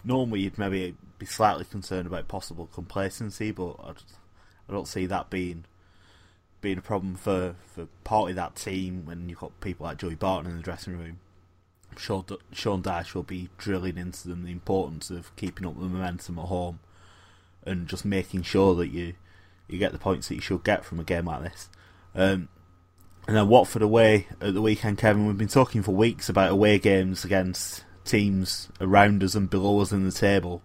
normally you'd maybe be slightly concerned about possible complacency, but I, just- I don't see that being being a problem for, for part of that team when you've got people like Joey Barton in the dressing room. I'm sure that Sean Dyche will be drilling into them the importance of keeping up the momentum at home and just making sure that you you get the points that you should get from a game like this. Um, and then Watford away at the weekend, Kevin. We've been talking for weeks about away games against teams around us and below us in the table.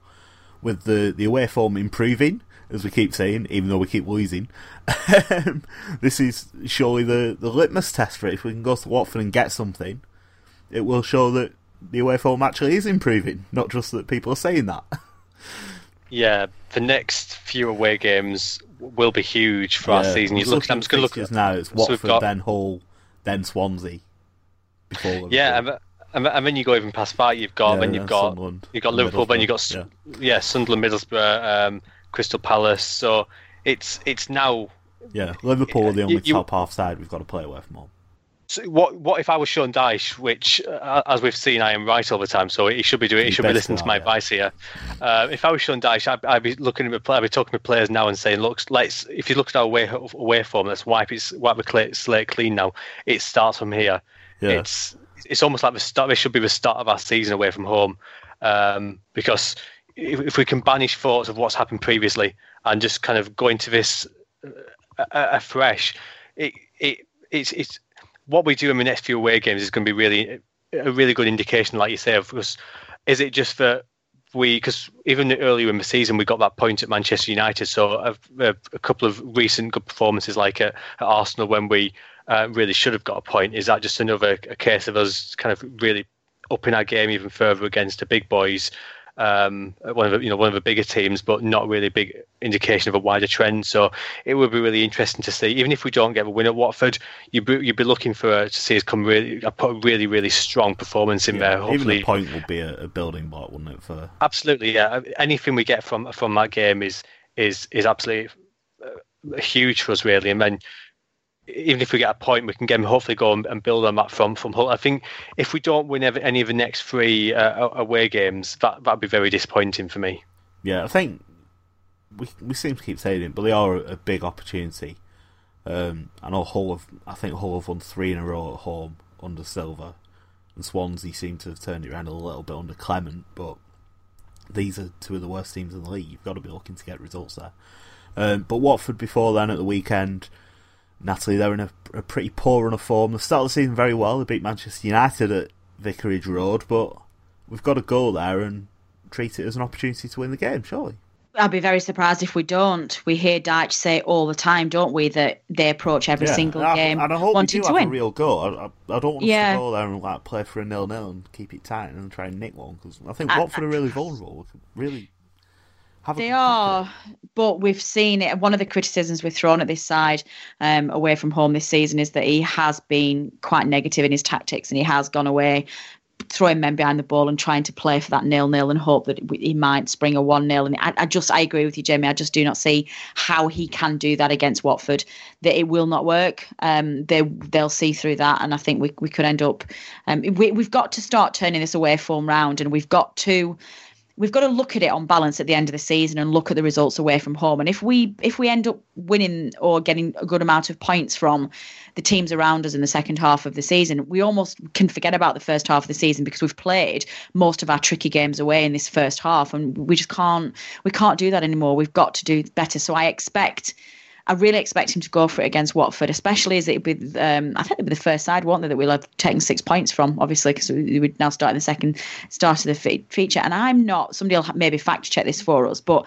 With the, the away form improving, as we keep saying, even though we keep losing, um, this is surely the, the litmus test for it. If we can go to Watford and get something, it will show that the away form actually is improving, not just that people are saying that. Yeah, the next few away games will be huge for our Yeah, season. You look, I'm just going to look at now. It's so Watford, got- then Hull, then Swansea. Before. Yeah, and, and, and then you go even past that. You've got Yeah, then you've got Sunderland, you've got Liverpool, then you've got S- yeah. Sunderland, Middlesbrough, um, Crystal Palace. So it's it's now. yeah. Liverpool are the only You- top half side we've got to play away from home. So what what if I was Sean Dyche, which uh, as we've seen, I am right all the time, so he should be doing he should be listening to my yeah. advice here. Uh, if I was Sean Dyche, I'd, I'd be looking at I'd be talking to players now and saying, look, let's if you look at our away away form, let's wipe it wipe the slate clean now. It starts from here. Yeah. It's it's almost like the start. This should be the start of our season away from home, um, because if, if we can banish thoughts of what's happened previously and just kind of go into this uh, afresh, it it it's it's what we do in the next few away games is going to be really a really good indication, like you say, of course. Is it just that we because even earlier in the season we got that point at Manchester United, so a, a, a couple of recent good performances like at, at Arsenal when we uh, really should have got a point. Is that just another case of us kind of really upping our game even further against the big boys? Um, one of the, you know one of the bigger teams, but not really a big indication of a wider trend. So it would be really interesting to see. Even if we don't get a win at Watford, you'd be, you'd be looking for uh, to see us come really uh, put a really really strong performance in there. Even Hopefully, the point would be a, a building block, wouldn't it? For absolutely, yeah. Anything we get from from that game is is is absolutely uh, huge for us, really. And then even if we get a point, we can get hopefully go and, build on that from from Hull. I think if we don't win any of the next three uh, away games, that that'd be very disappointing for me. yeah, I think we we seem to keep saying it, but they are a, a big opportunity. Um, I know Hull have, I think Hull have won three in a row at home under Silva, and Swansea seem to have turned it around a little bit under Clement, but these are two of the worst teams in the league. You've got to be looking to get results there. Um, but Watford before then at the weekend, Natalie, they're in a, a pretty poor run of form. They started the season very well. They beat Manchester United at Vicarage Road, but we've got to go there and treat it as an opportunity to win the game, surely. I'd be very surprised if we don't. We hear Dyche say all the time, don't we, that they approach every Yeah, single and I, game and I hope we do to have win. a real go. I, I, I don't want us Yeah. to go there and like play for a nil nil and keep it tight and try and nick one because I think Watford are really vulnerable. Really a They good crack at it. are, but we've seen it. One of the criticisms we've thrown at this side um, away from home this season is that he has been quite negative in his tactics and he has gone away throwing men behind the ball and trying to play for that nil nil and hope that he might spring a one nil. And I, I, just I agree with you, Jamie. I just do not see how he can do that against Watford. That it will not work. Um, they they'll see through that, and I think we we could end up. Um, we we've got to start turning this away form round, and we've got to we've got to look at it on balance at the end of the season and look at the results away from home. And if we if we end up winning or getting a good amount of points from the teams around us in the second half of the season, we almost can forget about the first half of the season because we've played most of our tricky games away in this first half, and we just can't we can't do that anymore. We've got to do better. So I expect I really expect him to go for it against Watford, especially as it would be, um, I think it'd be the first side, won't they, that we'll have taken six points from, obviously, because we would now start in the second start of the fe- feature. And I'm not, somebody will maybe fact check this for us, but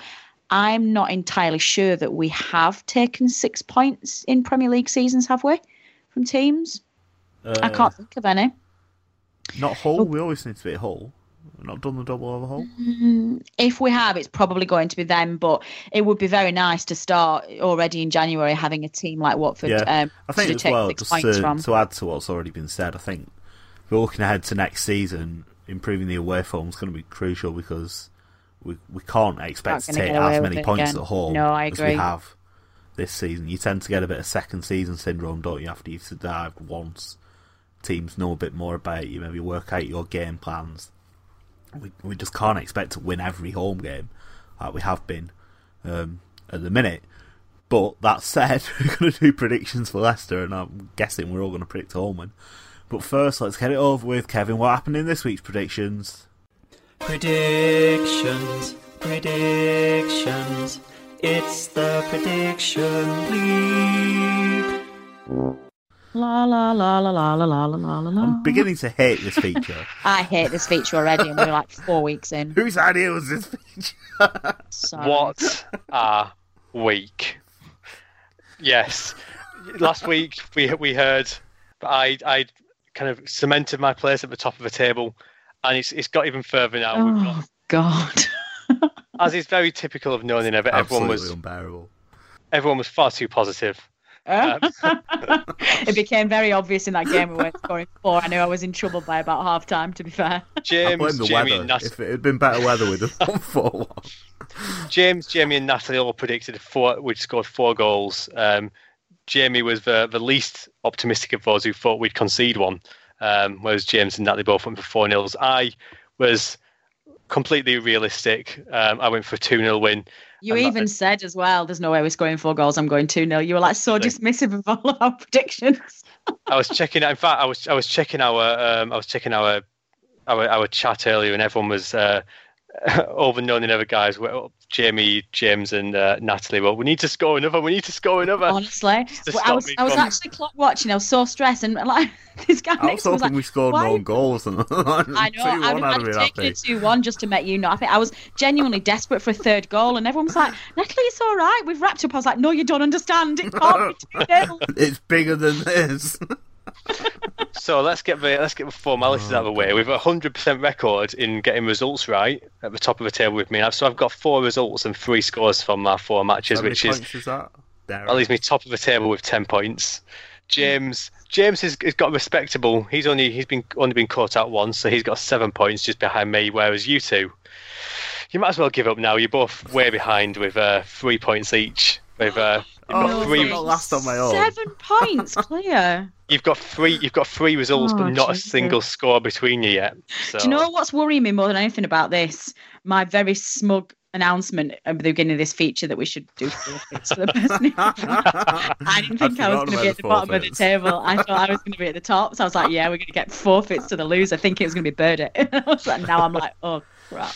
I'm not entirely sure that we have taken six points in Premier League seasons, have we, from teams? Uh, I can't think of any. Not Hull. We always seem to be at Not done the double overhaul? Mm, if we have, it's probably going to be them. But it would be very nice to start already in January having a team like Watford. Yeah, um, I think as well. Just to, to, add to what's already been said, I think we're looking ahead to next season. Improving the away form is going to be crucial because we we can't expect to take as many points again. at home no, I agree. as we have this season. You tend to get a bit of second season syndrome, don't you? After you've survived once, teams know a bit more about you. Maybe work out your game plans we we just can't expect to win every home game like we have been um, at the minute. But that said, we're going to do predictions for Leicester, and I'm guessing we're all going to predict Holman. But first, let's get it over with. Kevin, what happened in this week's predictions? Predictions, predictions. It's the prediction league. La la la la la la la la la la. I'm beginning to hate this feature. I hate this feature already, and we're like four weeks in. Whose idea was this feature? Sorry. What a week! Yes, last week we we heard, I I kind of cemented my place at the top of the table, and it's it's got even further now. Oh God! as is very typical of Noni Never, everyone was unbearable. Everyone was far too positive. It became very obvious in that game we were scoring four. I knew I was in trouble by about half time, to be fair. James, the Jamie, weather. and Nat- If it had been better weather, we'd have won 4 1. James, Jamie, and Natalie all predicted four, we'd scored four goals. Um, Jamie was the, the least optimistic of those who thought we'd concede one, um, whereas James and Natalie both went for four nils. I was completely realistic. Um, I went for a 2 0 win. You even said as well, "There's no way we're scoring four goals. I'm going two 0 You were like so dismissive of all of our predictions. I was checking. In fact, I was I was checking our um, I was checking our our our chat earlier, and everyone was uh, over known and other guys. Well, Jamie, James, and uh, Natalie. Well, we need to score another. We need to score another. Honestly, well, I was I was from... actually clock watching. I was so stressed, and like this guy I was hoping was like, we scored no goals. And I know. I'd, I'd have taken a two-one just to make you know. I I was genuinely desperate for a third goal, and everyone was like, "Natalie, it's all right. We've wrapped up." I was like, "No, you don't understand. It can't be two It's bigger than this." So let's get the let's get the formalities oh, out of the way. We've a hundred percent record in getting results right at the top of the table with me. So I've got four results and three scores from my four matches, which is, is that? that leaves me top of the table with ten points. James James has, has got respectable. He's only he's been only been caught out once, so he's got seven points just behind me. Whereas you two, you might as well give up now. You're both way behind with uh, three points each. With uh, oh, three. Not last on my own. Seven points clear. You've got three. You've got three results, oh, but not Jesus. a single score between you yet. So. Do you know what's worrying me more than anything about this? My very smug announcement at the beginning of this feature that we should do forfeits for the person. I didn't think I was going to be at the bottom of the table. I thought I was going to be at the top, so I was like, "Yeah, we're going to get forfeits to the loser." I think it was going to be Burdett. like, now I'm like, "Oh crap."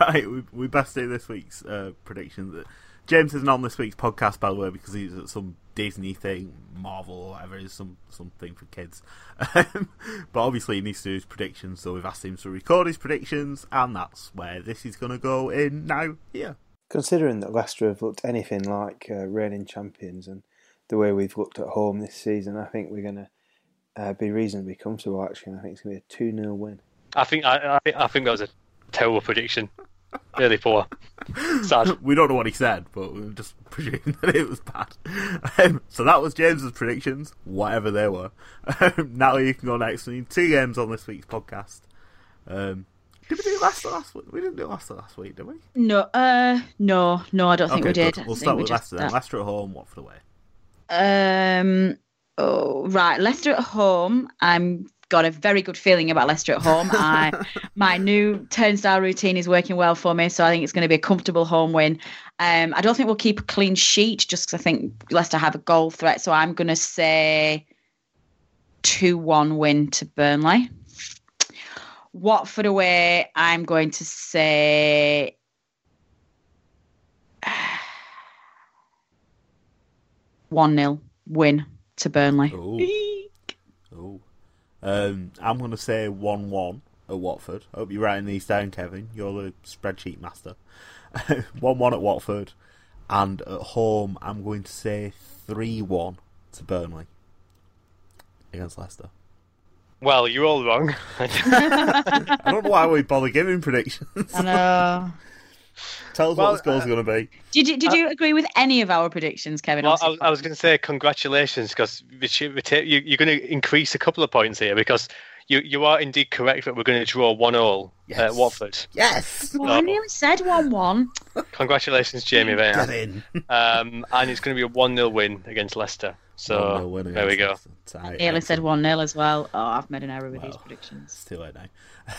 right, we, we best do this week's uh, prediction. James isn't on this week's podcast, by the way, because he's at some Disney thing, Marvel or whatever, is some something for kids. Um, but obviously, he needs to do his predictions, so we've asked him to record his predictions, and that's where this is going to go in now. Here, considering that Leicester have looked anything like uh, reigning champions, and the way we've looked at home this season, I think we're going to uh, be reasonably comfortable. Actually, I think it's going to be a two 0 win. I think I, I think I think that was a terrible prediction. Really poor. Sad. we don't know what he said, but we're just presume that it was bad. Um, so that was James's predictions, whatever they were. Um, Natalie, you can go next. We need two games on this week's podcast. Um, did we do Leicester last week? We didn't do Leicester last week, did we? No, uh, no, no, I don't think okay, we did. good. We'll think start we with just- Leicester then. Leicester at home, Watford away. Um. Oh, right. Leicester at home. I'm got a very good feeling about Leicester at home. I my new turnstile routine is working well for me, so I think it's going to be a comfortable home win. Um, I don't think we'll keep a clean sheet just because I think Leicester have a goal threat. So I'm going to say two one win to Burnley. Watford away. I'm going to say. One 0 win to Burnley. Oh. Um, I'm going to say 1 1 at Watford. I hope you're writing these down, Kevin. You're the spreadsheet master. 1 1 at Watford. And at home, I'm going to say 3 1 to Burnley against Leicester. Well, you're all wrong. I don't know why we bother giving predictions. I know. Tell us Well, what the score's uh, going to be. Did you did uh, you agree with any of our predictions, Kevin? Well, I, was- I was going to say congratulations because you, you're going to increase a couple of points here because you, you are indeed correct that we're going to draw one all uh, at Watford. Yes. Well, I nearly said one one. Congratulations, Jamie. Very Get in. Um, and it's going to be a one 0 win against Leicester. So win there we go. against Leicester. Tight. Nearly said one 0 as well. Oh, I've made an error with these predictions. It's too late now.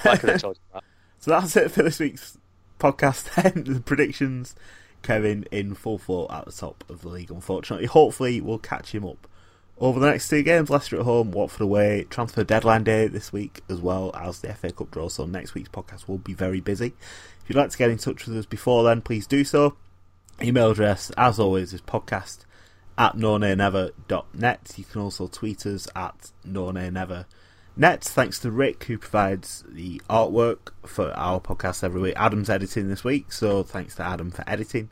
I could have told you that. So that's it for this week's podcast. Then the predictions. Kevin in full float at the top of the league. Unfortunately, hopefully we'll catch him up over the next two games. Leicester at home, Watford away. Transfer deadline day this week, as well as the FA Cup draw. So next week's podcast will be very busy. If you'd like to get in touch with us before then, please do so. Email address, as always, is podcast at nonanever.net. You can also tweet us at nonanever. Net, thanks to Rick who provides the artwork for our podcast every week. Adam's editing this week, so thanks to Adam for editing.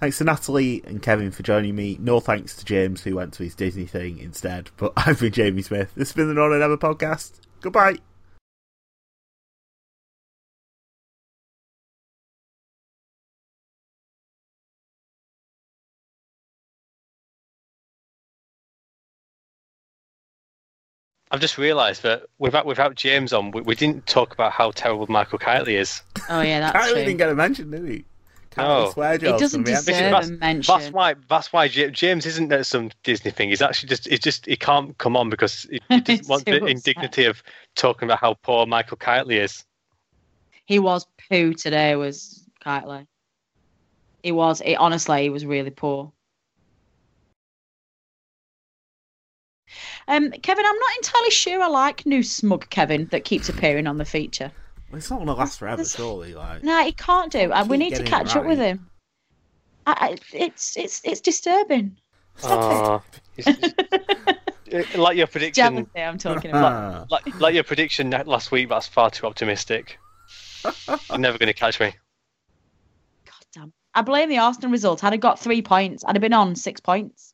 Thanks to Natalie and Kevin for joining me. No thanks to James who went to his Disney thing instead. But I've been Jamie Smith. This has been the Non and podcast. Goodbye. I've just realised that without without James on, we, we didn't talk about how terrible Michael Kightly is. Oh yeah, that's Kylie true. didn't get a mention, did he? No. Kylie swear He doesn't gonna be deserve empty. a mention. That's why. That's why Ja- James isn't at some Disney thing. He's actually just. He just. He can't come on because he, he doesn't want the upset. indignity of talking about how poor Michael Kightly is. He was poo today. Was Kightly? He was. It honestly, he was really poor. Um, Kevin, I'm not entirely sure I like new smug Kevin that keeps appearing on the feature. Well, it's not going to last forever, There's- surely. Like, No, he can't do. Uh, we need to getting it catch up with him. I, I, it's it's it's disturbing. Oh, like your prediction. Jealousy, I'm talking about. Like, like your prediction last week. That's far too optimistic. You're never going to catch me. God damn. I blame the Arsenal result. Had I got three points, I'd have been on six points.